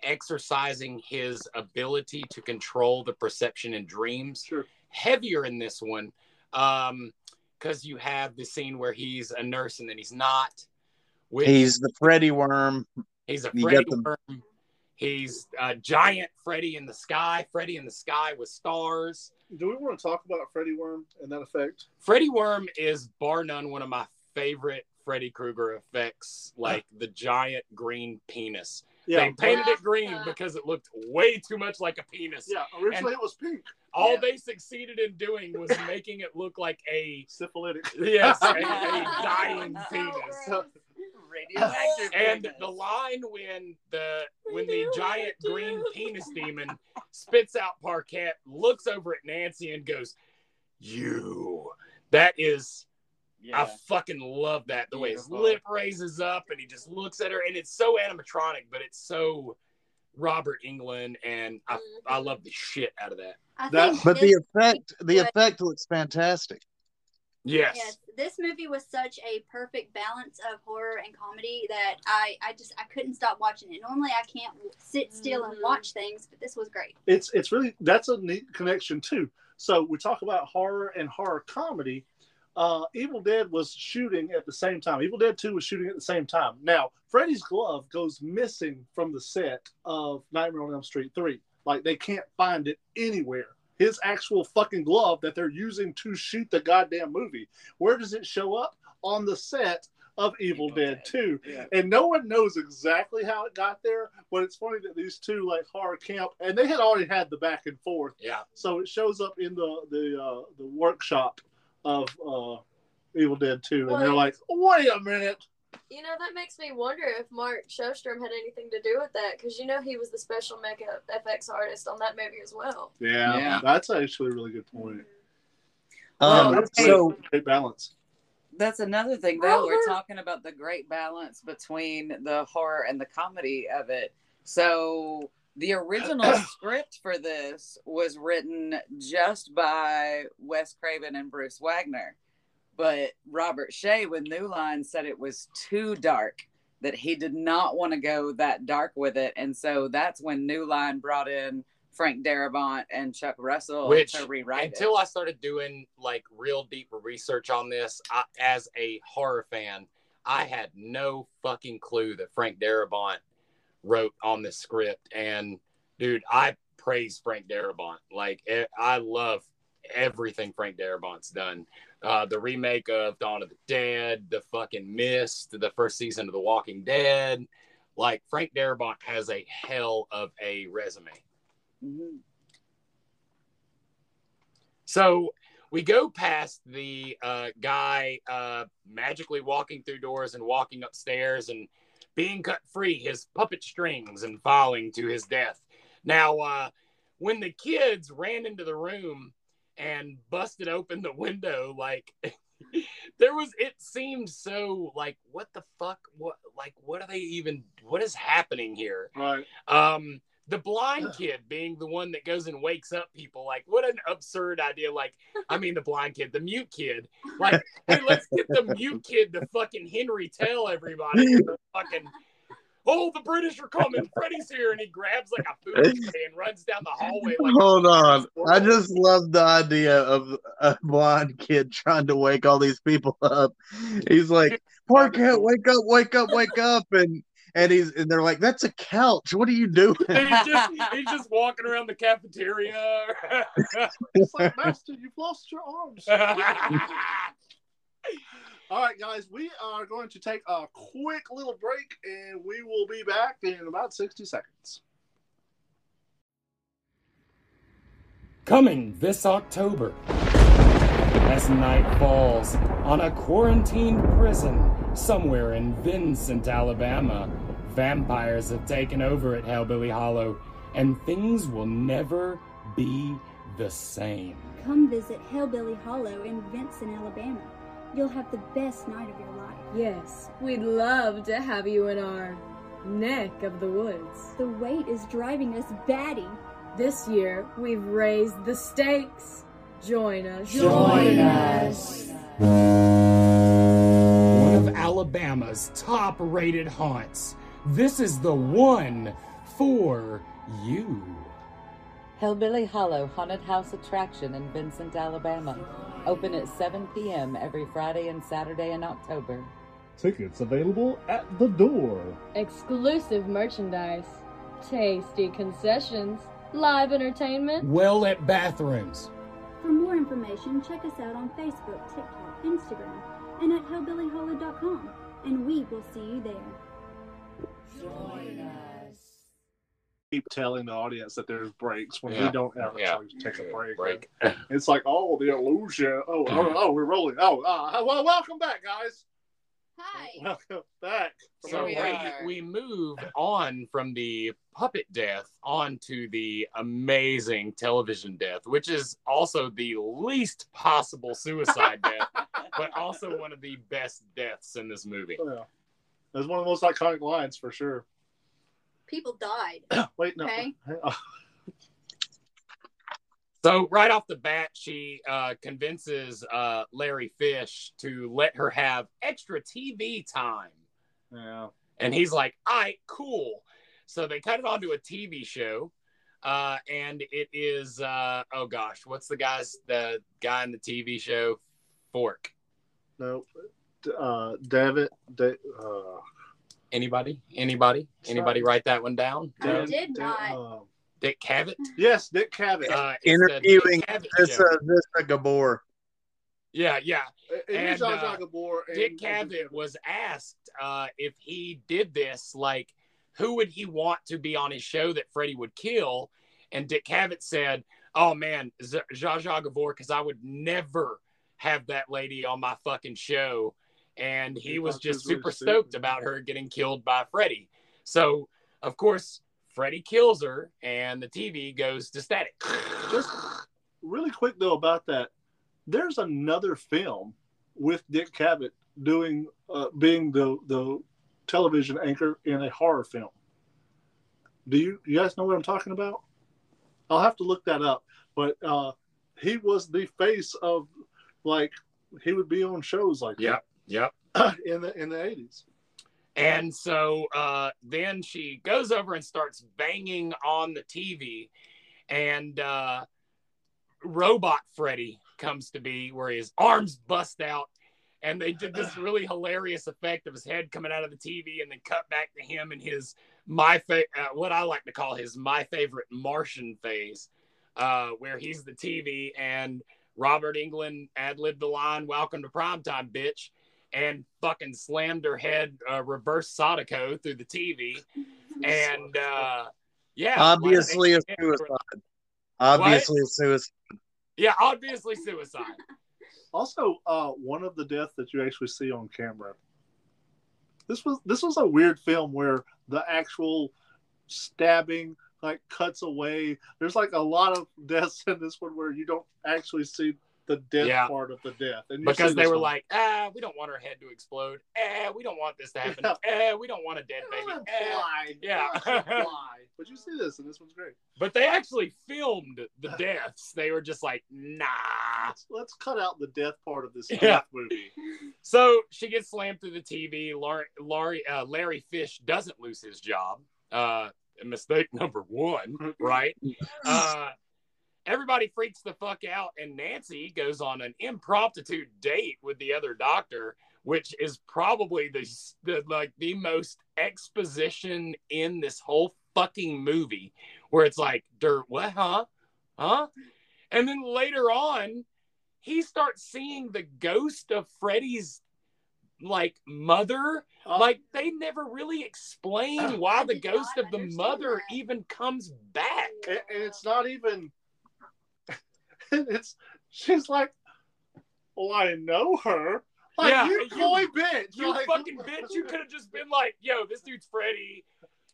exercising his ability to control the perception in dreams. Sure. Heavier in this one, um, because you have the scene where he's a nurse and then he's not. Which He's the Freddy worm. he's a Freddy the- worm. He's a giant Freddy in the sky. Freddy in the sky with stars. Do we want to talk about Freddy Worm and that effect? Freddy Worm is bar none one of my favorite Freddy Krueger effects, like the giant green penis. Yeah, they painted it green because it looked way too much like a penis. Yeah, originally And it was pink. all Yeah. they succeeded in doing was making it look like a Syphilitic. yes, a, a dying oh, penis. Radioactive. And penis. the line when the when the giant green penis demon spits out Parquet, looks over at Nancy and goes, "You." That is I fucking love that. The way his lip raises up and he just looks at her, and it's so animatronic, but it's so Robert Englund, and I, I love the shit out of that. That- But the effect, the But- effect looks fantastic. Yes. yes, this movie was such a perfect balance of horror and comedy that I, I just I couldn't stop watching it. Normally I can't sit still and Mhm. watch things, but this was great. It's it's really that's a neat connection too. So we talk about horror and horror comedy. Uh, Evil Dead was shooting at the same time. Evil Dead 2 was shooting at the same time. Now, Freddy's glove goes missing from the set of Nightmare on Elm Street 3. Like they can't find it anywhere. His actual fucking glove that they're using to shoot the goddamn movie. Where does it show up? On the set of Evil, Evil Dead Dead. 2. Yeah. And no one knows exactly how it got there, but it's funny that these two like horror camp and they had already had the back and forth. Yeah. So it shows up in the the uh, the workshop of uh, Evil Dead 2 and they're like, "Wait a minute." You know, that makes me wonder if Mark Shostrom had anything to do with that because you know he was the special makeup FX artist on that movie as well. Yeah, Yeah. that's actually a really good point. Um, that's so great, great balance. That's another thing, though. We're talking about the great balance between the horror and the comedy of it. So, the original script for this was written just by Wes Craven and Bruce Wagner. But Robert Shaye with New Line said it was too dark, that he did not want to go that dark with it. And so that's when New Line brought in Frank Darabont and Chuck Russell Which to rewrite until I started doing like real deep research on this, I, as a horror fan, I had no fucking clue that Frank Darabont wrote on this script. And dude, I praise Frank Darabont. Like I love everything Frank Darabont's done. Uh, the remake of Dawn of the Dead, the fucking Mist, the first season of The Walking Dead. Like Frank Darabont has a hell of a resume. Mhm. So we go past the uh, guy uh, magically walking through doors and walking upstairs and being cut free, his puppet strings and falling to his death. Now, uh, when the kids ran into the room and busted open the window, like there was, it seemed so like, what the fuck? What, like, what are they even, what is happening here? Right. Um, the blind kid being the one that goes and wakes up people, like what an absurd idea. Like, I mean, the blind kid, the mute kid. Like, hey, let's get the mute kid to fucking Henry tell everybody. Fucking "Oh, the British are coming! Freddy's here!" And he grabs like a food and runs down the hallway. Like, Hold on. I just love the idea of a blind kid trying to wake all these people up. He's like, Parkhead, wake up, wake up, wake up. And and he's and they're like, That's a couch. What are you doing? he's just he's just walking around the cafeteria. It's like, Master, you've lost your arms. All right, guys, we are going to take a quick little break and we will be back in about 60 seconds. Coming this October. As night falls on a quarantined prison somewhere in Vincent, Alabama, vampires have taken over at Hellbilly Hollow, and things will never be the same. Come visit Hellbilly Hollow in Vincent, Alabama. You'll have the best night of your life. Yes, we'd love to have you in our neck of the woods. The wait is driving us batty. This year, we've raised the stakes. Join us. Join us. One of Alabama's top rated haunts. This is the one for you. Hillbilly Hollow Haunted House Attraction in Vincent, Alabama. Open at 7 p.m. every Friday and Saturday in October. Tickets available at the door. Exclusive merchandise, tasty concessions, live entertainment. Well lit bathrooms. For more information, check us out on Facebook, TikTok, Instagram, and at hillbillyhollow.com, And we will see you there. Join us. Keep telling the audience that there's breaks when Yeah. we don't ever Yeah. to take a break. break. It's like, oh, the illusion. Oh, oh, oh we're rolling. Oh, uh, well, welcome back, guys. Hi. Welcome back. So we we, we move on from the puppet death onto the amazing television death, which is also the least possible suicide death, but also one of the best deaths in this movie. Yeah. That's one of the most iconic lines for sure. People died. Wait, no. Okay. So right off the bat, she uh, convinces uh, Larry Fish to let her have extra TV time. yeah. And he's like, all right, cool. So they cut it onto a TV show. Uh, and it is, uh, oh gosh, what's the guy's, the guy in the TV show? Fork. No. Uh, David. Da- uh, Anybody? Anybody? Anybody write that one down? I No? did Da- not. uh, Dick Cavett? yes, Nick Cavett. Uh, Interviewing Dick Cavett this uh, this Gabor. Yeah, yeah. It and, is Zsa uh, Gabor and- Dick Cavett was asked uh, if he did this, like, who would he want to be on his show that Freddy would kill? And Dick Cavett said, "Oh man, Z- Zsa Zsa Gabor, because I would never have that lady on my fucking show." And he was thought she was just super stoked about her getting killed by Freddy. So, of course, Freddy kills her, and the TV goes to static. Just really quick though about that. There's another film with Dick Cavett doing uh, being the the television anchor in a horror film. Do you you guys know what I'm talking about? I'll have to look that up. But uh, he was the face of like he would be on shows like Yep, yep. in the in the 80s. And so uh, then she goes over and starts banging on the TV, and uh, Robot Freddy comes to be where his arms bust out. And they did this really hilarious effect of his head coming out of the TV, and then cut back to him and his my fa- uh, what I like to call his my favorite Martian phase, uh, where he's the TV and Robert Englund ad libbed the line "Welcome to primetime, bitch." And fucking slammed her head uh, reverse Sadako through the TV. And uh, yeah, Obviously a like, suicide. Obviously a suicide. Yeah, obviously suicide. Also, uh, one of the deaths that you actually see on camera. This was this was a weird film where the actual stabbing like cuts away. There's like a lot of deaths in this one where you don't actually see the death Yeah. part of the death. Because they were one. like, ah, we don't want her head to explode. Eh, we don't want this to happen. Eh, we don't want a dead baby. Fly. Yeah. Fly. But you see this, and this one's great. But they actually filmed the deaths. They were just like, nah. Let's, let's cut out the death part of this Yeah. movie. So she gets slammed through the TV. Larry, Larry, uh, Larry Fish doesn't lose his job. Uh, mistake number one, right? Uh, everybody freaks the fuck out, and Nancy goes on an impromptu date with the other doctor, which is probably the, the like the most exposition in this whole fucking movie, where it's like, dirt, what, huh, huh? And then later on, he starts seeing the ghost of Freddy's like mother. Uh, like they never really explain why the ghost of the mother even comes back. and, and it's not even. It's she's like, well, I know her. Like, Yeah, you you- coy bitch. You Like- fucking bitch! You could have just been like, "Yo, this dude's Freddy.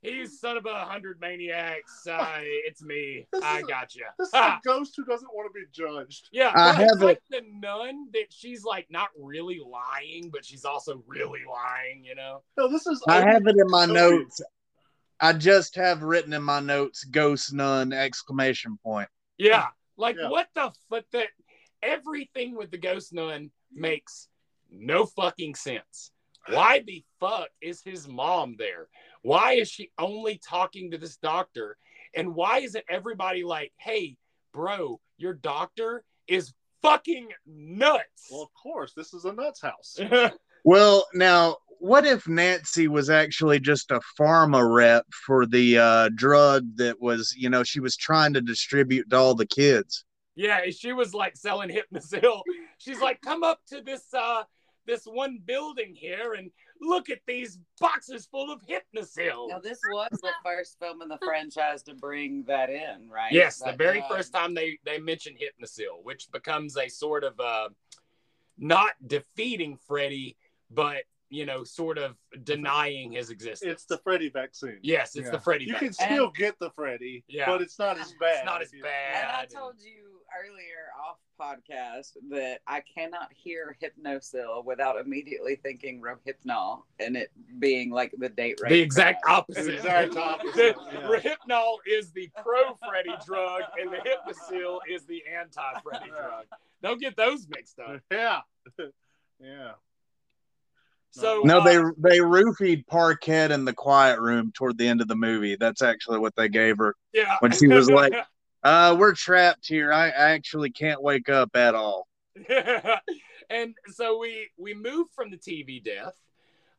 He's son of a hundred maniacs. Uh, it's me. I is a- got you." This is a ghost who doesn't want to be judged. Yeah, I have it's a- like the nun that she's like not really lying, but she's also really lying. You know? No, this is. I have it in my Toby. notes. I just have written in my notes "Ghost Nun!" exclamation point. Yeah. Like Yeah. what the fuck? That everything with the ghost nun makes no fucking sense. Why the fuck is his mom there? Why is she only talking to this doctor? And why isn't everybody like, hey, bro, your doctor is fucking nuts? Well, of course, this is a nuts house. Well, now, what if Nancy was actually just a pharma rep for the uh, drug that was, you know, she was trying to distribute to all the kids? Yeah, she was like selling Hypnocil. She's like, come up to this uh this one building here and look at these boxes full of Hypnocil. Now, this was the first film in the franchise to bring that in, right? Yes, the very drug. first time they they mention Hypnocil, which becomes a sort of uh not defeating Freddy, but you know, sort of denying his existence. It's the Freddy vaccine. yes, it's Yeah. the Freddy. You vaccine. can still get the Freddy, Yeah. but it's not as bad. It's not as And bad. I told you earlier off podcast that I cannot hear Hypnocil without immediately thinking Rohypnol and it being like the date rape. the exact drug. opposite. The exact opposite, The yeah. Rohypnol is the pro Freddy drug, and the Hypnocil is the anti Freddy drug. Don't get those mixed up. Yeah. yeah. So No, uh, they they roofied Parkhead in the quiet room toward the end of the movie. That's actually what they gave her yeah. when she was like, "Uh, we're trapped here. I I actually can't wake up at all." Yeah. and so we we move from the TV death,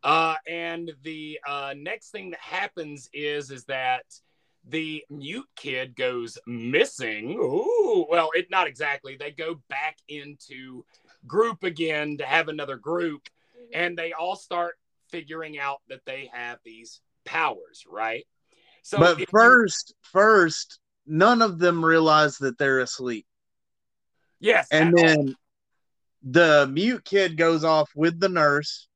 uh, and the uh, next thing that happens is is that the mute kid goes missing. Ooh, well, it not exactly. They go back into group again to have another group, and they all start figuring out that they have these powers, right? So but you- first, first, none of them realize that they're asleep, yes, and then the mute kid goes off with the nurse.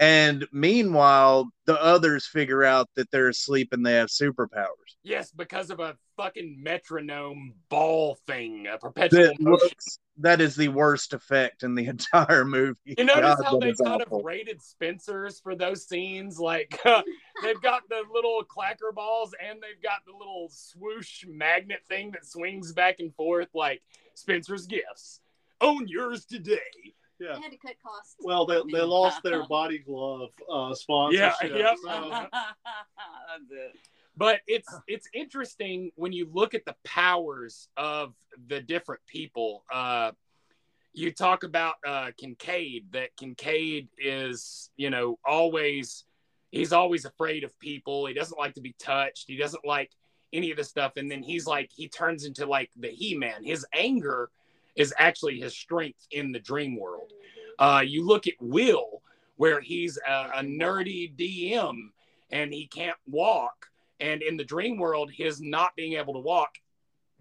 And meanwhile, the others figure out that they're asleep and they have superpowers. Yes, because of a fucking metronome ball thing, a perpetual That motion. looks that is the worst effect in the entire movie. You notice God, how they kind awful. of rated Spencer's for those scenes? Like they've got the little clacker balls and they've got the little swoosh magnet thing that swings back and forth like Spencer's gifts. Own yours today. Yeah. They had to cut costs. Well, they, they lost their body glove uh, sponsorship. Yeah, yep. so- That's it. But it's it's interesting when you look at the powers of the different people. Uh, you talk about uh, Kincaid. That Kincaid is, you know, always he's always afraid of people. He doesn't like to be touched. He doesn't like any of the stuff. And then he's like he turns into like the He Man. His anger is actually his strength in the dream world. Uh, you look at Will, where he's a, a nerdy DM and he can't walk. And in the dream world, his not being able to walk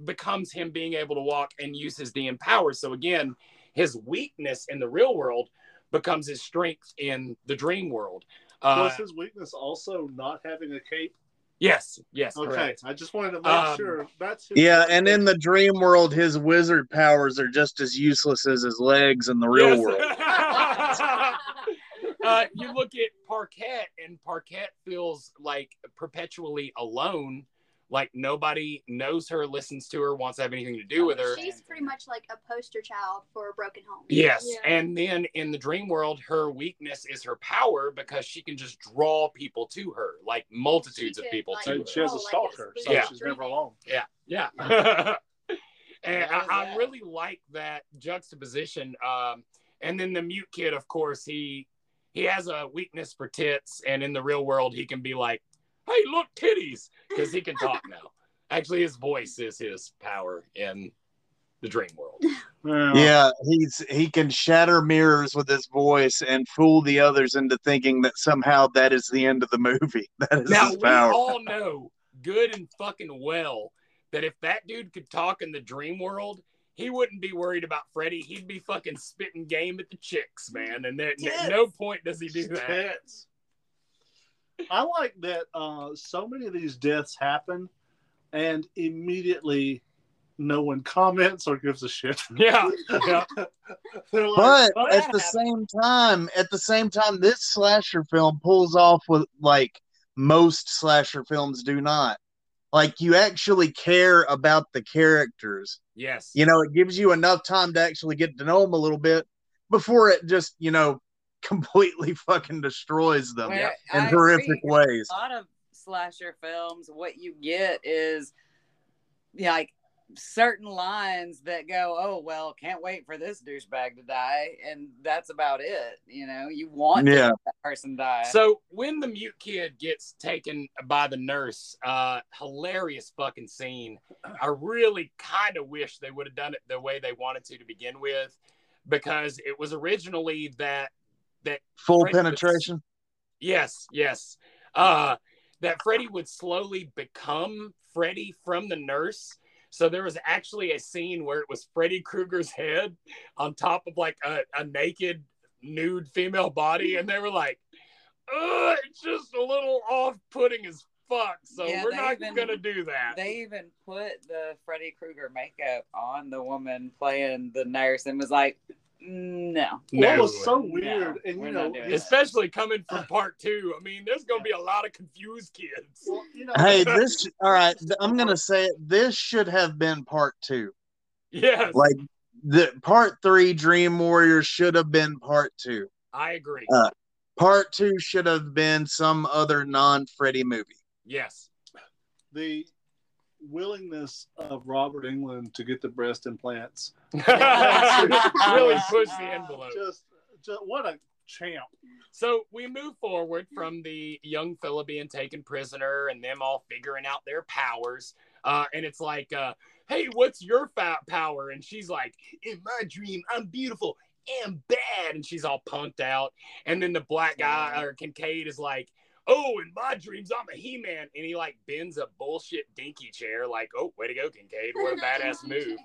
becomes him being able to walk and use his DM powers. So again, his weakness in the real world becomes his strength in the dream world. Uh, Was his weakness also not having a cape? Yes, yes, Okay, correct. I just wanted to make Um, sure that's who- Yeah, and in the dream world, his wizard powers are just as useless as his legs in the real Yes. world. uh, you look at Parquet, and Parquet feels like perpetually alone. Like nobody knows her, listens to her, wants to have anything to do with her. She's pretty much like a poster child for a broken home. Yes, Yeah. and then in the dream world, her weakness is her power because she can just draw people to her, like multitudes She of could, people like, to her. She has a stalker, so Yeah. she's never alone. Yeah, yeah. and I, I really like that juxtaposition. Um, and then the mute kid, of course, he he has a weakness for tits, and in the real world, he can be like, "Hey, look, titties," because he can talk now. Actually, his voice is his power in the dream world. Yeah, he's he can shatter mirrors with his voice and fool the others into thinking that somehow that is the end of the movie. That is Now his we all know good and fucking well that if that dude could talk in the dream world, he wouldn't be worried about Freddy. He'd be fucking spitting game at the chicks, man. And at at no point does he do that. Tits. I like that uh, so many of these deaths happen, and immediately no one comments or gives a shit. Yeah, yeah. Like, But "Oh, at that the happened." same time, at the same time, this slasher film pulls off what like most slasher films do not. Like you actually care about the characters. Yes. You know, it gives you enough time to actually get to know them a little bit before it just, you know, completely fucking destroys them Where in I horrific agree. ways. A lot of slasher films, what you get is yeah, like certain lines that go, "Oh well, can't wait for this douchebag to die," and that's about it. You know, you want Yeah. have that person die. So when the mute kid gets taken by the nurse, uh, hilarious fucking scene. I really kind of wish they would have done it the way they wanted to to begin with, because it was originally that that Full Freddy was- penetration. Yes, yes. Uh, that Freddy would slowly become Freddy from the nurse. So there was actually a scene where it was Freddy Krueger's head on top of like a, a naked, nude female body, and they were like, "Ugh, it's just a little off-putting as fuck." So Yeah, we're not even- gonna do that. They even put the Freddy Krueger makeup on the woman playing the nurse and was like, "No." Well, it was so No, weird, and you know, doing it's- Especially coming from part two. I mean, there's gonna be a lot of confused kids. well, you know, Hey, this all right, I'm gonna say it. This should have been part two. Yes, Like the part three Dream Warriors should have been part two. I agree. Uh, Part two should have been some other non Freddy movie. yes. the willingness of Robert Englund to get the breast implants. really push the envelope. Just, just what a champ. So we move forward from the young fella being taken prisoner and them all figuring out their powers. Uh, and it's like, uh, hey, what's your fat power? And she's like, in my dream, I'm beautiful and bad. And she's all punked out. And then the black guy or Kincaid is like, oh, in my dreams, I'm a He-Man. And he like bends a bullshit dinky chair, like, oh, way to go, Kincaid. What a badass move.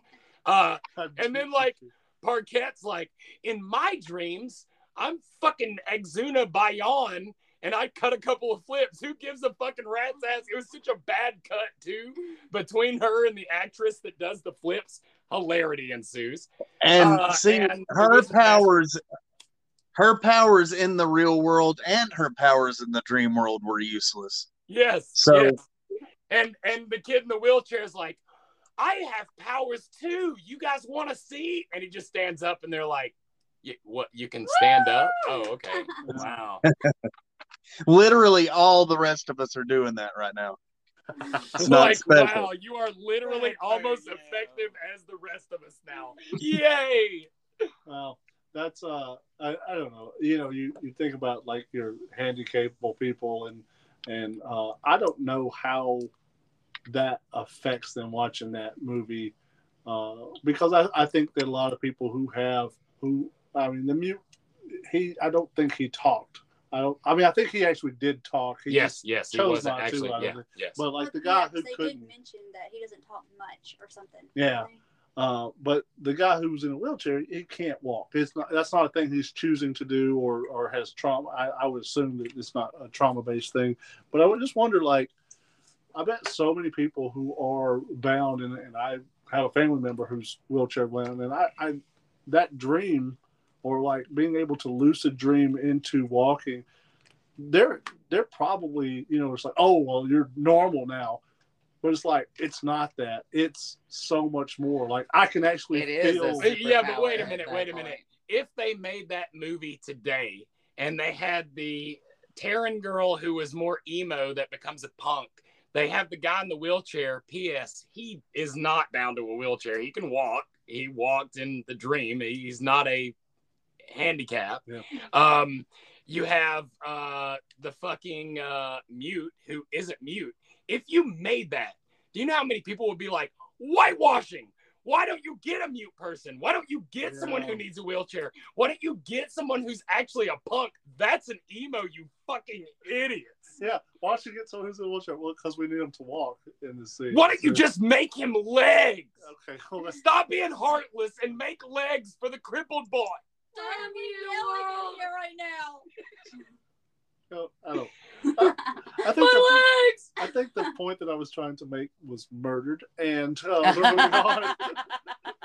Uh, and then like Parquet's like, in my dreams, I'm fucking Exuna Bayon and I cut a couple of flips. Who gives a fucking rat's ass? It was such a bad cut too between her and the actress that does the flips. Hilarity ensues. And Uh, see, and her Wizard powers, her powers in the real world and her powers in the dream world were useless. Yes. So- yes. And and the kid in the wheelchair is like, I have powers too. You guys want to see? And he just stands up, and they're like, "What? You can stand up? Oh, okay. Wow. Literally, all the rest of us are doing that right now. It's not like, special. wow, you are literally almost effective as the rest of us now. Yay! Well, that's uh, I, I don't know. You know, you, you think about like your handicapable people, and and uh, I don't know how that affects them watching that movie, uh, because I, I think that a lot of people who have who I mean the mute he I don't think he talked. I don't. I mean, I think he actually did talk. He Yes, just yes, he chose wasn't not to, actually- I yeah, yes. But like the guy yeah, who they couldn't. did mention that he doesn't talk much or something. Yeah. Uh, but the guy who's in a wheelchair, he can't walk. It's not. That's not a thing he's choosing to do, or or has trauma. I, I would assume that it's not a trauma based thing. But I would just wonder, like, I bet so many people who are bound, and, and I have a family member who's wheelchair bound, and I, I that dream or like being able to lucid dream into walking, they're they're probably you know it's like oh well you're normal now, but it's like it's not that. It's so much more. Like I can actually It is feel. a yeah, but wait a minute, wait a point. minute. If they made that movie today and they had the Taryn girl who was more emo that becomes a punk, they have the guy in the wheelchair. P.S. He is not bound to a wheelchair. He can walk. He walked in the dream. He's not a handicap. Yeah. Um, you have uh, the fucking uh, mute who isn't mute. If you made that, do you know how many people would be like whitewashing? Why don't you get a mute person? Why don't you get someone who needs a wheelchair? Why don't you get someone who's actually a punk? That's an emo, you fucking idiots. Yeah, why don't you get someone who's in a wheelchair? Well, because we need them to walk in the scene. Why don't you just make him legs? Okay, hold on. Stop being heartless and make legs for the crippled boy. Damn you, yelling at world. you right now. No, I don't. I, I think the, legs. I think the point that I was trying to make was murdered, and uh, we're moving on.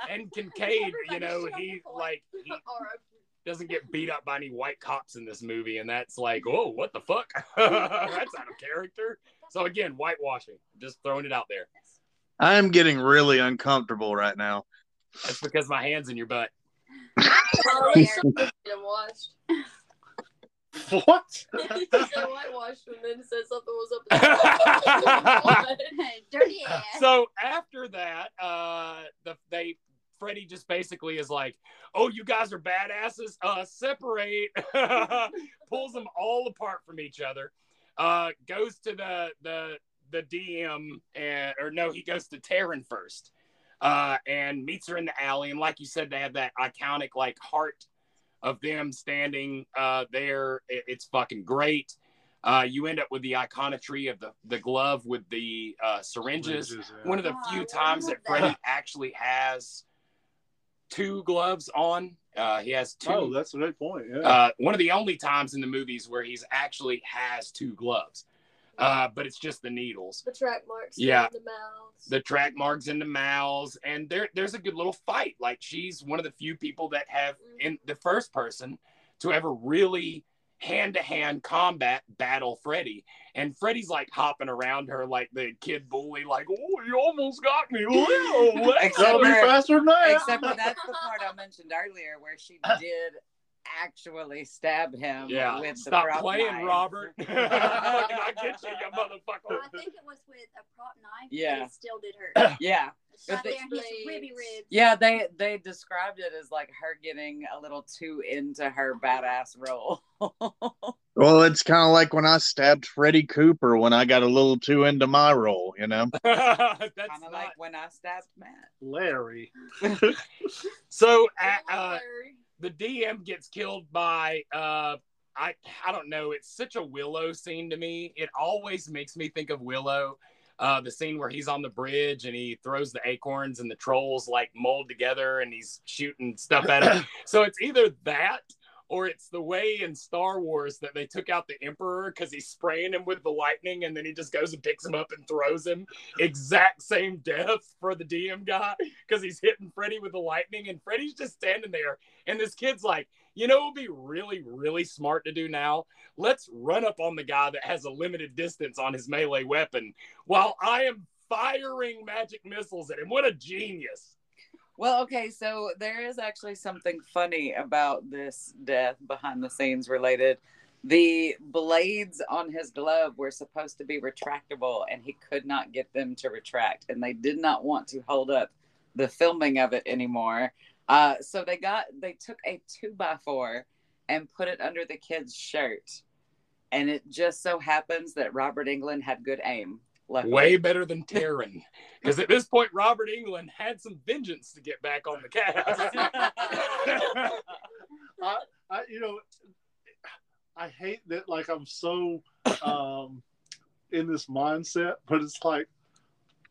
And Kincaid, you know, he like he doesn't get beat up by any white cops in this movie, and that's like, oh, what the fuck? that's out of character. So again, whitewashing. Just throwing it out there. I'm getting really uncomfortable right now. That's because my hands in your butt. At least something getting what? he said whitewashed and then said something was up. Dirty ass. so after that, uh, the they Freddy just basically is like, "Oh, you guys are badasses. Uh, separate." Pulls them all apart from each other. Uh, goes to the the the DM and or no, he goes to Taryn first. Uh, and meets her in the alley. And like you said, they have that iconic like heart of them standing uh, there. It- it's fucking great. Uh, you end up with the iconography of the, the glove with the uh, syringes. Syringes, yeah. One of the Oh, few times love that Freddy actually has two gloves on. Uh, he has two. Oh, that's a great point. Yeah. Uh, one of the only times in the movies where he's actually has two gloves, uh, but it's just the needles, the track marks. Yeah. in The mouths. the track marks in the mouths, and there there's a good little fight. Like she's one of the few people that have in the first person to ever really hand to hand combat battle Freddy, and Freddy's like hopping around her like the kid bully, like oh you almost got me. Whoa, Except be for- faster than that. Except for that's the part I mentioned earlier where she did actually stab him Yeah, with the stop prop playing, knife. Robert. I get you, you motherfucker. I think it was with a prop knife. Yeah. But it still did hurt. Yeah. Right But they- his ribby ribs. Yeah, they they described it as like her getting a little too into her badass role. Well, it's kind of like when I stabbed Freddie Cooper when I got a little too into my role, you know? That's kind of not like when I stabbed Matt. Larry. so. Uh, uh, Larry. The DM gets killed by uh I I don't know, it's such a Willow scene to me. It always makes me think of Willow. Uh the scene where he's on the bridge and he throws the acorns and the trolls like mold together and he's shooting stuff at him. so it's either that or it's the way in Star Wars that they took out the Emperor because he's spraying him with the lightning and then he just goes and picks him up and throws him. Exact same death for the DM guy because he's hitting Freddy with the lightning and Freddy's just standing there. And this kid's like, you know, it would be really, really smart to do now. Let's run up on the guy that has a limited distance on his melee weapon while I am firing magic missiles at him. What a genius. Well, okay, so there is actually something funny about this death behind the scenes related. The blades on his glove were supposed to be retractable and he could not get them to retract and they did not want to hold up the filming of it anymore. Uh, so they got they took a two by four and put it under the kid's shirt. And it just so happens that Robert Englund had good aim. Luckily. Way better than Taryn. Because at this point, Robert Englund had some vengeance to get back on the cast. I, I, you know, I hate that. Like I'm so um, in this mindset, but it's like,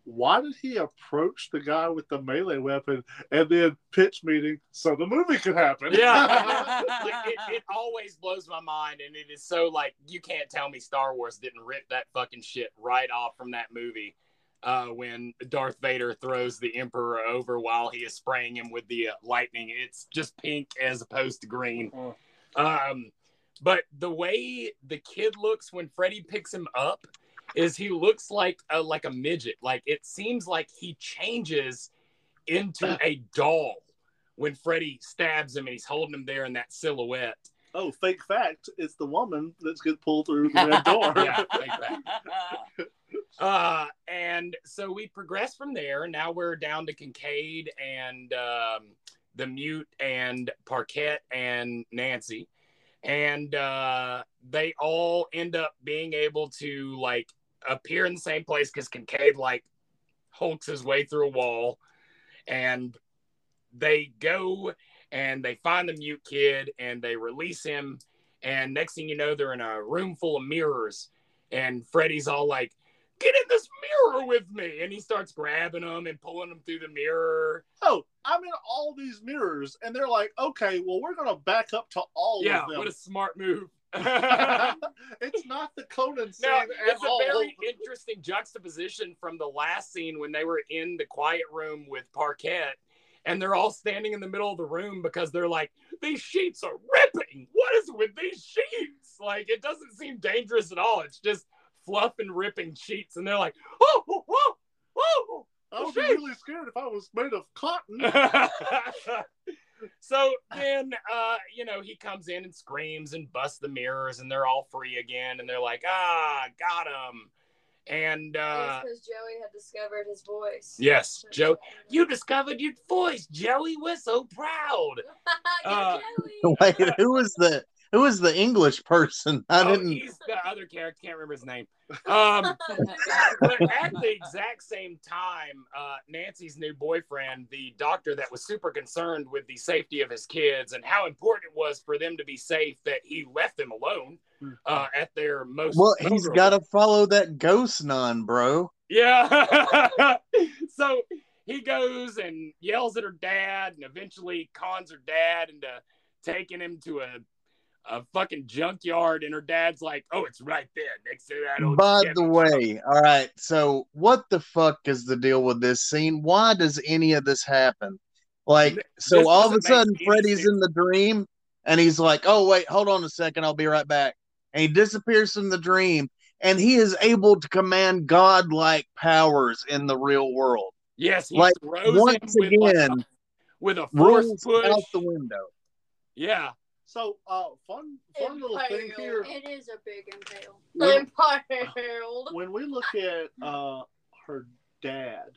why did he approach the guy with the melee weapon and then pitch meeting so the movie could happen? Yeah, like, it, it always blows my mind, and it is so like you can't tell me Star Wars didn't rip that fucking shit right off from that movie. Uh, when Darth Vader throws the Emperor over while he is spraying him with the uh, lightning, it's just pink as opposed to green. Um, but the way the kid looks when Freddy picks him up is he looks like a like a midget. Like it seems like he changes into a doll when Freddy stabs him and he's holding him there in that silhouette. Oh, fake fact! It's the woman that's get pulled through the red door. yeah, fake fact. Uh, and so we progress from there. Now we're down to Kincaid and um, the mute and Parquet and Nancy. And uh, they all end up being able to like appear in the same place because Kincaid like hulks his way through a wall. And they go and they find the mute kid and they release him. And next thing you know, they're in a room full of mirrors. And Freddy's all like, get in this mirror with me. And he starts grabbing them and pulling them through the mirror. Oh, I'm in all these mirrors, and they're like, okay, well, we're gonna back up to all yeah, of them. Yeah, what a smart move. it's not the Conan scene Now, at it's all. a very interesting juxtaposition from the last scene when they were in the quiet room with Parquet, and they're all standing in the middle of the room because they're like, these sheets are ripping. What is with these sheets? Like, it doesn't seem dangerous at all. It's just fluff and ripping sheets, and they're like, oh, oh, oh, oh. oh I would be really scared if I was made of cotton. so then uh you know he comes in and screams and busts the mirrors and they're all free again and they're like ah got him and uh because Joey had discovered his voice. yes joe you discovered your voice. Joey we're so proud. Uh, Wait, who was the who was the English person? I oh, didn't. he's the other character can't remember his name um but at the exact same time uh nancy's new boyfriend the doctor that was super concerned with the safety of his kids and how important it was for them to be safe that he left them alone uh at their most Well, he's got to follow that ghost nun, bro. Yeah. so he goes and yells at her dad and eventually cons her dad into taking him to a a fucking junkyard and her dad's like, Oh, it's right there next to that old By the way, all right. So, what the fuck is the deal with this scene? Why does any of this happen? Like, so this all of a sudden, Freddy's in the dream, and he's like, "Oh wait, hold on a second, I'll be right back." And he disappears from the dream, and he is able to command godlike powers in the real world. Yes, he like once with, like, again, a- with a force push. out the window. Yeah. So, uh, fun, fun little thing here. It is a big impale. When, Impaled. when we look at uh, her dad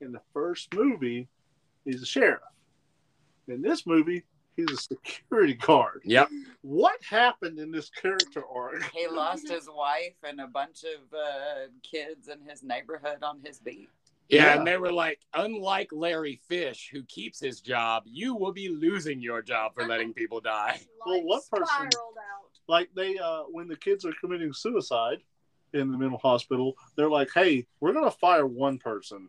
in the first movie, he's a sheriff. In this movie, he's a security guard. Yep. What happened in this character arc? He lost his wife and a bunch of uh, kids in his neighborhood on his beat. Yeah, Yeah. and they were like, unlike Larry Fish, who keeps his job, you will be losing your job for letting people die. Well, what person? Spiraled out. Like they, uh, when the kids are committing suicide in the mental hospital, they're like, "Hey, we're gonna fire one person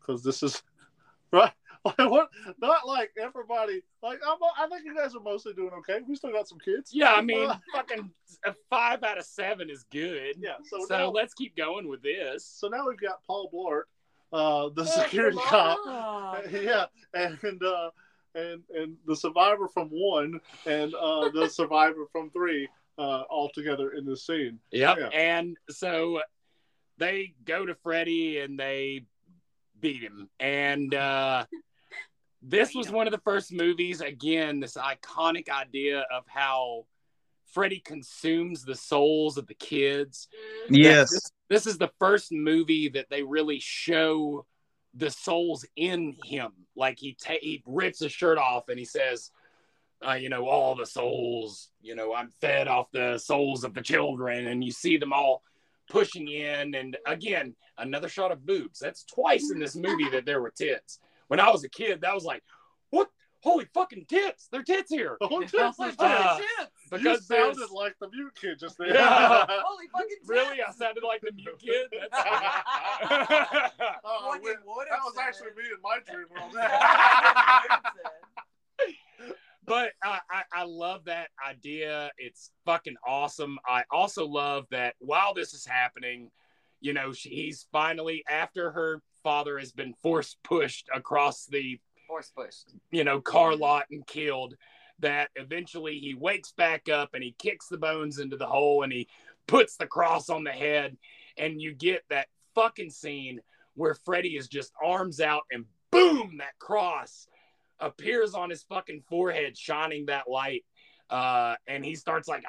because this is right." Like, what? Not like everybody. Like I'm, I think you guys are mostly doing okay. We still got some kids. Yeah, I mean, Uh, fucking a five out of seven is good. yeah. So, So now, let's keep going with this. so now we've got Paul Blart, uh, the security cop. yeah, and uh, and and the survivor from one and uh, the survivor from three uh, all together in this scene. Yep. Yeah. And so they go to Freddy and they beat him. And uh, this was one of the first movies, again, this iconic idea of how Freddy consumes the souls of the kids. Yes. This, this is the first movie that they really show the souls in him. Like he ta- he rips his shirt off and he says, uh, you know, all the souls, you know, I'm fed off the souls of the children. And you see them all pushing in. And again, another shot of boobs. That's twice in this movie that there were tits. When I was a kid, that was like, what? Holy fucking tits! They're tits here. Oh, tits, there's Uh, tits. you sounded like the mute kid just there. Yeah. Holy fucking tits! Really, I sounded like the mute kid. That's Oh, What we- would that was said. actually me in my dream world. but I, I, I love that idea. It's fucking awesome. I also love that while this is happening, you know, she, he's finally after her father has been force pushed across the Force pushed. you know car lot and killed. That eventually he wakes back up and he kicks the bones into the hole and he puts the cross on the head, and you get that fucking scene where Freddy is just arms out and boom, that cross appears on his fucking forehead, shining that light. Uh, and he starts like,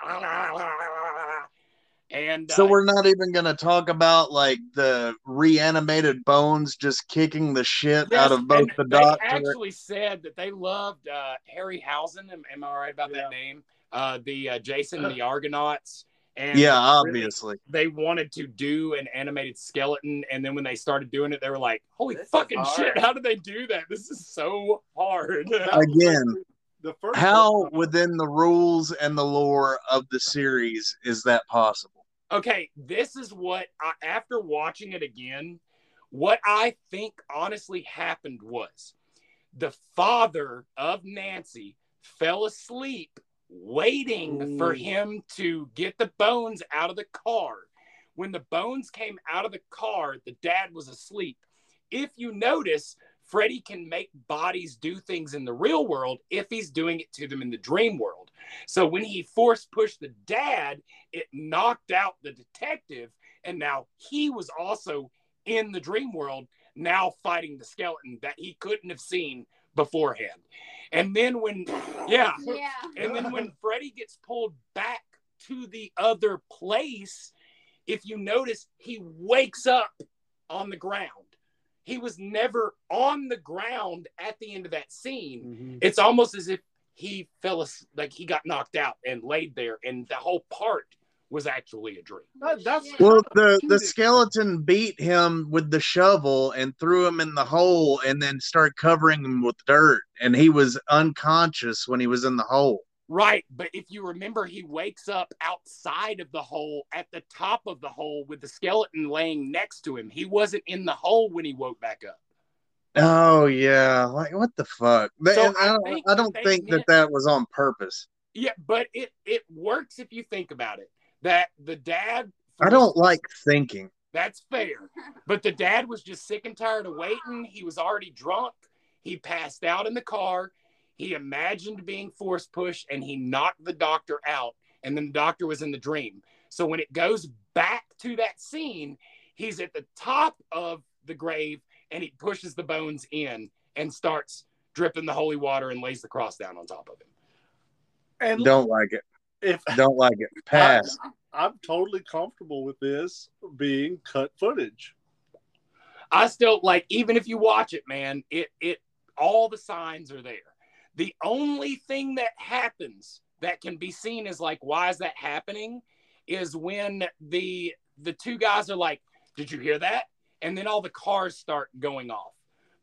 and So uh, we're not even gonna talk about like the reanimated bones just kicking the shit Yes, out of both and the they doctor. actually said that they loved uh, Harryhausen. Am, am I right about that name? Uh, the uh, Jason and the Argonauts. And yeah, really, obviously. they wanted to do an animated skeleton, and then when they started doing it, they were like, "Holy This fucking shit! How did they do that? This is so hard." Again, the first how within the rules and the lore of the series is that possible? Okay, this is what I, after watching it again, what I think honestly happened was the father of Nancy fell asleep waiting for him to get the bones out of the car. When the bones came out of the car, the dad was asleep. If you notice, Freddy can make bodies do things in the real world if he's doing it to them in the dream world. So when he force pushed the dad, it knocked out the detective, and now he was also in the dream world, now fighting the skeleton that he couldn't have seen beforehand. And then when, yeah, Yeah. and then when Freddy gets pulled back to the other place, if you notice, he wakes up on the ground. He was never on the ground at the end of that scene. Mm-hmm. It's almost as if he fell like he got knocked out and laid there, and the whole part was actually a dream. That- that's Well, the the skeleton beat him with the shovel and threw him in the hole, and then started covering him with dirt, and he was unconscious when he was in the hole. Right, but if you remember, he wakes up outside of the hole at the top of the hole with the skeleton laying next to him. He wasn't in the hole when he woke back up. Oh yeah, like what the fuck? So I, I don't, think I don't think that that was on purpose. Yeah, but it it works if you think about it. That the dad. I don't like thinking. That's fair. But the dad was just sick and tired of waiting. He was already drunk. He passed out in the car. He imagined being force pushed and he knocked the doctor out. And then the doctor was in the dream. So when it goes back to that scene, he's at the top of the grave and he pushes the bones in and starts dripping the holy water and lays the cross down on top of him. And Don't like it. if Don't like it. Pass. I'm totally comfortable with this being cut footage. I still like even if you watch it, man, it it all the signs are there. The only thing that happens that can be seen as like why is that happening is when the the two guys are like, "Did you hear that?" And then all the cars start going off.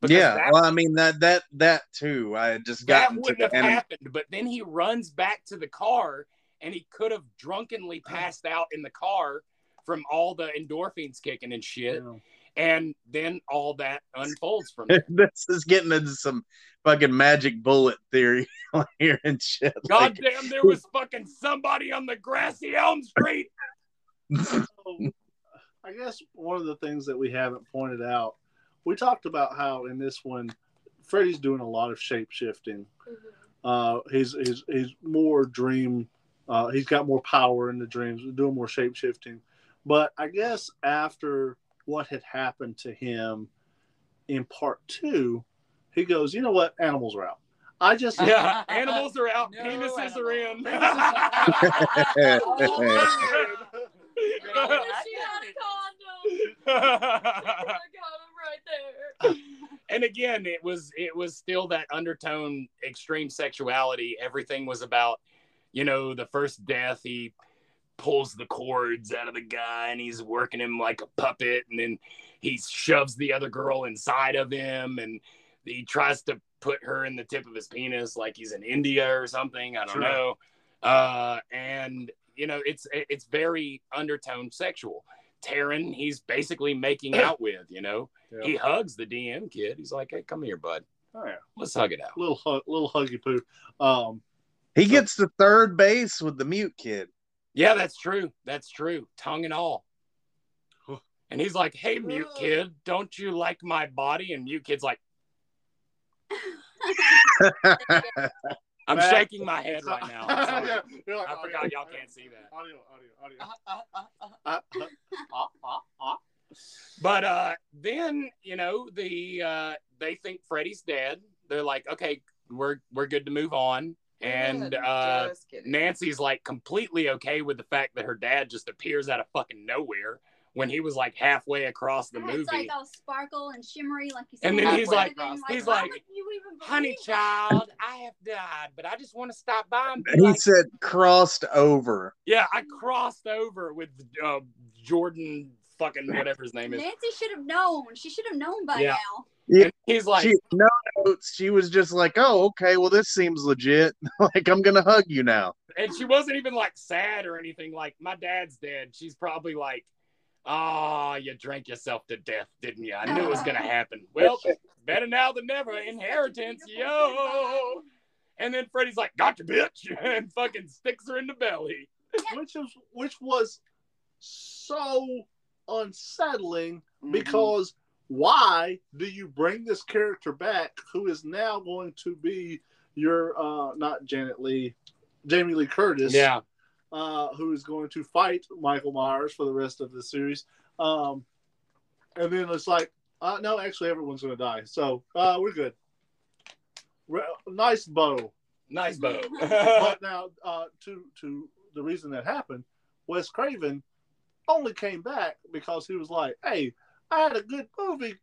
Because yeah, that- well, I mean that that that too. I just got into wouldn't have happened. But then he runs back to the car and he could have drunkenly uh-huh. passed out in the car from all the endorphins kicking and shit. And then all that unfolds from there. this is getting into some fucking magic bullet theory here and shit. God Like, damn, there was fucking somebody on the grassy Elm Street. So, oh, I guess one of the things that we haven't pointed out, we talked about how in this one, Freddy's doing a lot of shape shifting. Uh, he's he's he's more dream. Uh, he's got more power in the dreams, doing more shape shifting. But I guess after what had happened to him in part two, he goes, you know what? Animals are out. I just Yeah, animals are out, penises are in. and again, it was it was still that undertone, extreme sexuality. Everything was about, you know, the first death. He pulls the cords out of the guy and he's working him like a puppet, and then he shoves the other girl inside of him, and he tries to put her in the tip of his penis like he's in India or something. I don't Sure. know. uh, and you know it's it's very undertone sexual. Taryn, he's basically making out with. You know, Yeah. he hugs the DM kid. He's like, "Hey, come here, bud. Oh yeah, Let's hug it out." little hug, little huggy poo. Um, He gets to third base with the mute kid. Yeah, that's true. That's true. Tongue and all. And he's like, "Hey, mute kid, don't you like my body?" And mute kid's like, "I'm Matt, shaking my head right now." I'm. Yeah, like, I audio, forgot y'all audio, can't see that. Audio, audio, audio. But uh, then you know the uh, they think Freddy's dead. They're like, "Okay, we're we're good to move on." And uh, Nancy's like completely okay with the fact that her dad just appears out of fucking nowhere when he was like halfway across the movie. It's like all sparkle and shimmery, like you And then he's like- And he's like, would you even believe Honey that? child, I have died, but I just want to stop by and be He like, said crossed over. yeah, I crossed over with uh, Jordan fucking whatever his name is. Nancy should have known. She should have known by Yeah. now. Yeah, And he's like, she, no notes. She was just like, "Oh, okay. Well, this seems legit. like, I'm gonna hug you now." and she wasn't even like sad or anything. Like, my dad's dead. She's probably like, oh, you drank yourself to death, didn't you? I knew it was gonna happen. Well, better now than never. Inheritance, yo. And then Freddy's like, gotcha, bitch, and fucking sticks her in the belly. which was, which was so unsettling Mm-hmm. because why do you bring this character back who is now going to be your uh not Janet Lee, Jamie Lee Curtis, Yeah. Uh, who is going to fight Michael Myers for the rest of the series. Um, and then it's like, uh, no, actually, everyone's going to die. So uh, we're good. Re- nice bow. Nice bow. but now, uh, to to the reason that happened, Wes Craven only came back because he was like, "Hey, I had a good movie.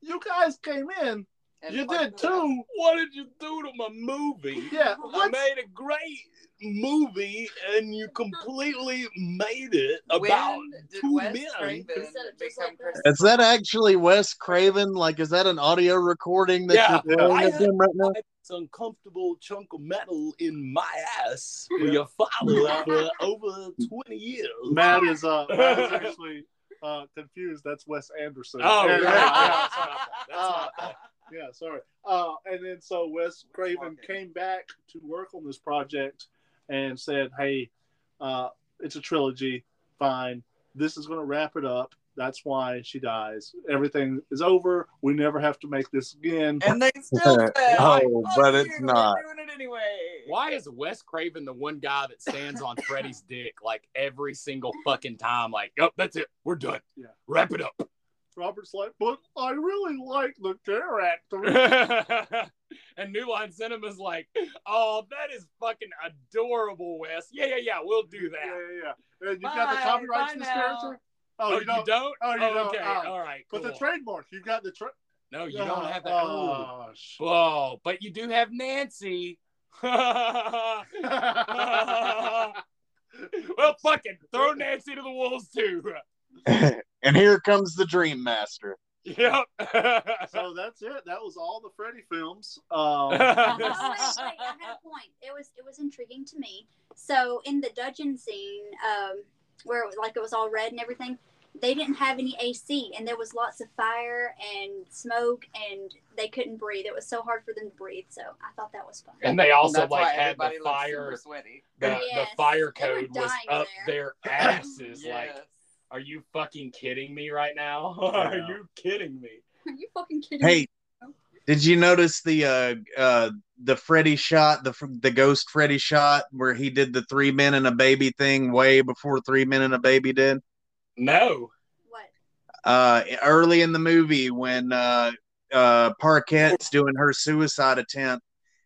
You guys came in. And you did it up. too. what did you do to my movie? Yeah, I made a great movie and you completely made it about did two Wes men. Craven Said it become like. Chris? Is that actually Wes Craven? Like, is that an audio recording that Yeah. you're playing I of him right now? It's uncomfortable chunk of metal in my ass for your father for over 20 years. Matt is uh, Matt is actually uh, confused. That's Wes Anderson. Oh, yeah, yeah, yeah, yeah. yeah. That's Uh, my fault. Yeah, sorry. Uh, and then so Wes Craven came back to work on this project and said, "Hey, uh, it's a trilogy. Fine. This is going to wrap it up. That's why she dies. Everything is over. We never have to make this again." And they still said, Oh, "Fuck but you, it's we're not. doing it anyway. Why is Wes Craven the one guy that stands on Freddy's dick like every single fucking time? Like, oh, that's it. We're done. Yeah. Wrap it up. Robert's like, "But I really like the character." and New Line Cinema's like, oh, that is fucking adorable, Wes. Yeah, yeah, yeah. We'll do that. yeah, yeah. And you got the Bye, copyrights bye to this now. character? Oh, oh you don't? Oh, you oh, don't? okay. Oh. All right. But the trademark, you got the tra- no, you don't have that. Oh. Oh, Whoa, but you do have Nancy. well, fucking throw Nancy to the wolves too. and here comes the Dream Master. Yep. so that's it. That was all the Freddy films. Um, Oh, wait, wait, I had a point. It was it was intriguing to me. So in the dungeon scene, um, where it was like it was all red and everything, they didn't have any AC, and there was lots of fire and smoke, and they couldn't breathe. It was so hard for them to breathe. So I thought that was fun. and they also That's like had the fire. super sweaty. The, the fire code was up there. their asses. Like, Yes. Are you fucking kidding me right now? are you kidding me? Are you fucking kidding me? Hey, did you notice the uh uh the Freddy shot, the the ghost Freddy shot where he did the three men and a baby thing way before three men and a baby did? No. What? Uh early in the movie when uh uh Parquette's doing her suicide attempt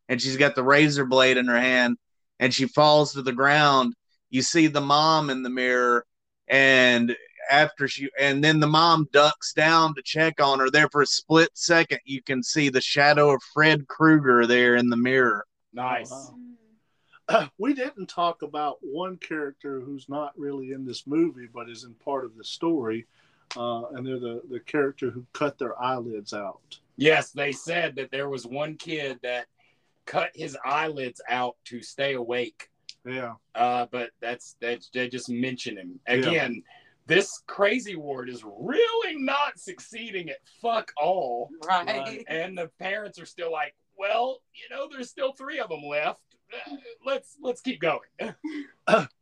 and she's got the razor blade in her hand and she falls to the ground, you see the mom in the mirror and after she and then the mom ducks down to check on her there for a split second you can see the shadow of fred krueger there in the mirror Nice. Oh, Mm. we didn't talk about one character who's not really in this movie, but is in part of the story. Uh, and they're the, the character who cut their eyelids out. Yes, they said that there was one kid that cut his eyelids out to stay awake. Yeah. Uh, but that's that's they just mention him Yeah. again. This crazy ward is really not succeeding at fuck all, Right. and the parents are still like, well, you know, there's still three of them left. Uh, Let's let's keep going.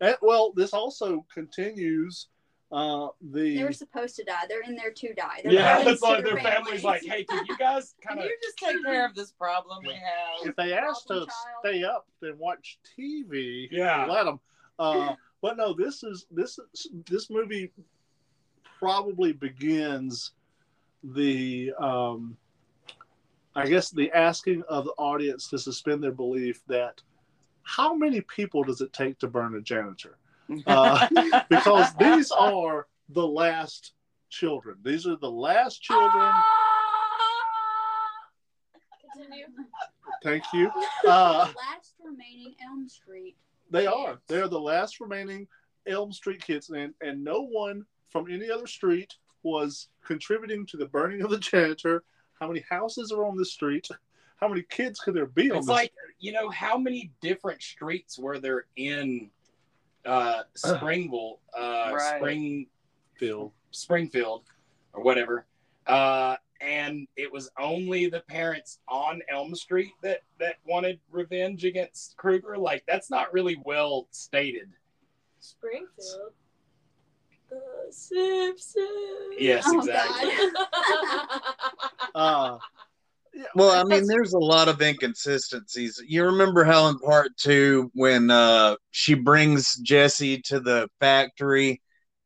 And, well, this also continues uh, the. They were supposed to die. They're in there to die. They're Yeah, burdens it's like to their family's like, hey, can you guys Can kind of you just take care of this problem we have? if they asked to child. stay up and watch TV, Yeah. let them. Uh, but no, this is this this movie probably begins the um, I guess the asking of the audience to suspend their belief that how many people does it take to burn a janitor? Uh, because these are the last children. These are the last children. Continue. Thank you. Uh, last remaining Elm Street. They are. They're the last remaining Elm Street kids, and and no one from any other street was contributing to the burning of the janitor. How many houses are on this street? How many kids could there be on It's this? like you know how many different streets were there in uh, Springville, uh, Right. Springfield, Springfield, or whatever, uh, and it was only the parents on Elm Street that that wanted revenge against Krueger. Like that's not really well stated. Springfield. The Simpsons. Yes, Oh, exactly. uh, yeah, Well, I mean, there's a lot of inconsistencies. You remember how in part two, when uh, she brings Jesse to the factory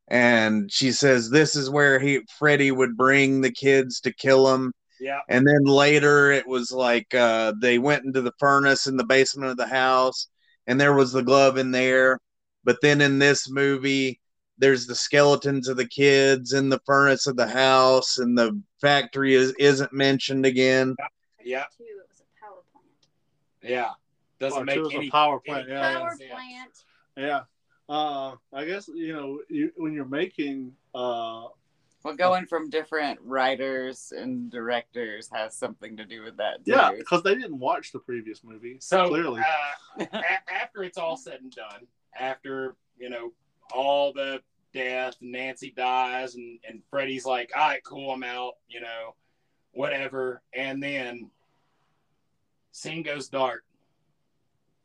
and she says, This is where he Freddy would bring the kids to kill him. Yeah. And then later it was like uh, they went into the furnace in the basement of the house and there was the glove in there. But then in this movie, there's the skeletons of the kids in the furnace of the house and the factory is, isn't mentioned again. Yeah, Two, it was a power plant. yeah. Doesn't Part make two is a any power plant, any yeah. Power yeah. plant. yeah. Uh, I guess you know you, when you're making uh, Well, going from different writers and directors has something to do with that. Too. yeah, because they didn't watch the previous movie. So clearly, uh, a- after it's all said and done, after you know all the death, and Nancy dies, and and Freddy's like, "All right, cool, I'm out," you know, whatever, and then scene goes dark.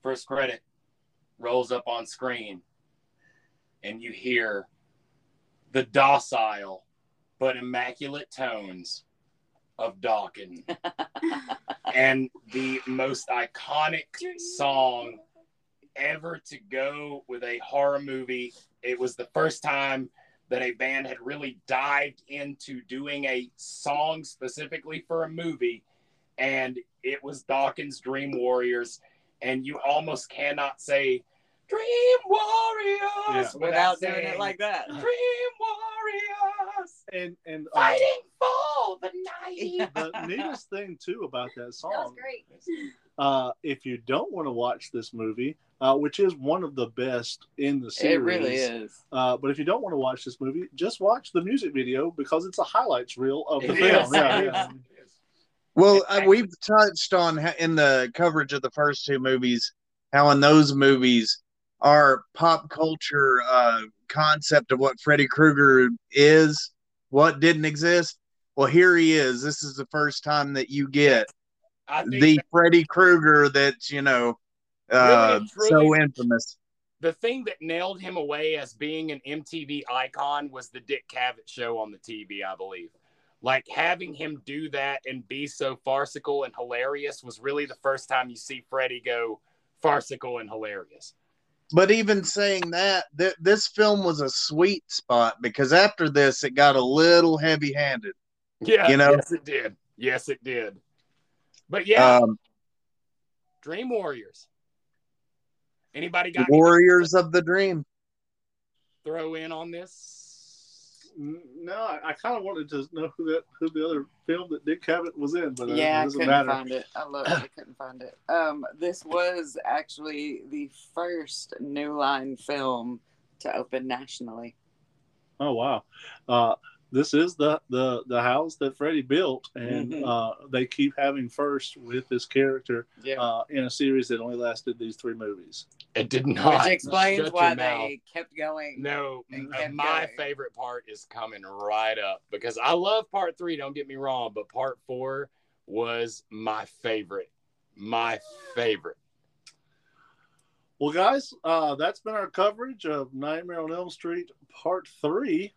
First credit rolls up on screen, and you hear the docile but immaculate tones of Dokken. And the most iconic song ever to go with a horror movie. It was the first time that a band had really dived into doing a song specifically for a movie, and it was Dokken's Dream Warriors. And you almost cannot say Dream Warriors Yeah. Without doing it like that. Dream Warriors and and uh, fighting for the night. the neatest thing too about that song. That was song great. uh, if you don't want to watch this movie, uh, which is one of the best in the series, It really is. Uh, but if you don't want to watch this movie, just watch the music video because it's a highlights reel of the It film. is. Yeah, yeah. Well, uh, we've touched on in the coverage of the first two movies how in those movies our pop culture uh, concept of what Freddy Krueger is, what didn't exist. Well, here he is. This is the first time that you get the that Freddy Krueger that's you know uh, Really, so infamous. the thing that nailed him away as being an MTV icon was the Dick Cavett show on the TV, I believe. Like having him do that and be so farcical and hilarious was really the first time you see Freddy go farcical and hilarious. But even saying that, th- this film was a sweet spot because after this, it got a little heavy-handed. Yeah, You know? yes, it did. Yes, it did. But yeah, Um, Dream Warriors. Anybody got Warriors of the Dream. throw in on this? No, I, I kind of wanted to know who that who the other film that Dick Cavett was in, but uh, yeah, it I couldn't matter. find it. I looked, I couldn't find it. Um, this was actually the first New Line film to open nationally. Oh wow! Uh, this is the the the house that Freddy built, and Mhm. uh, they keep having first with this character Yeah. uh, in a series that only lasted these three movies. It did not. Which explains Shut why they kept going. No, and kept my going. favorite part is coming right up because I love part three. Don't get me wrong, but part four was my favorite. My favorite. Well, guys, uh, that's been our coverage of Nightmare on Elm Street Part Three.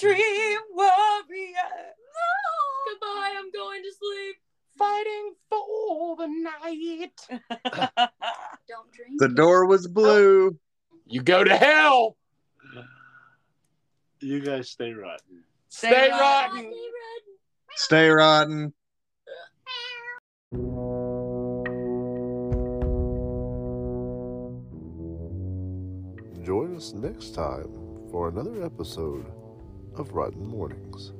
Dream Warrior. Goodbye, I'm going to sleep. Fighting for the night. Don't drink. The door was blue. You go to hell. You guys stay right. Stay, rotten. rotten. Stay rotten. Join us next time for another episode of Rotten Mornings.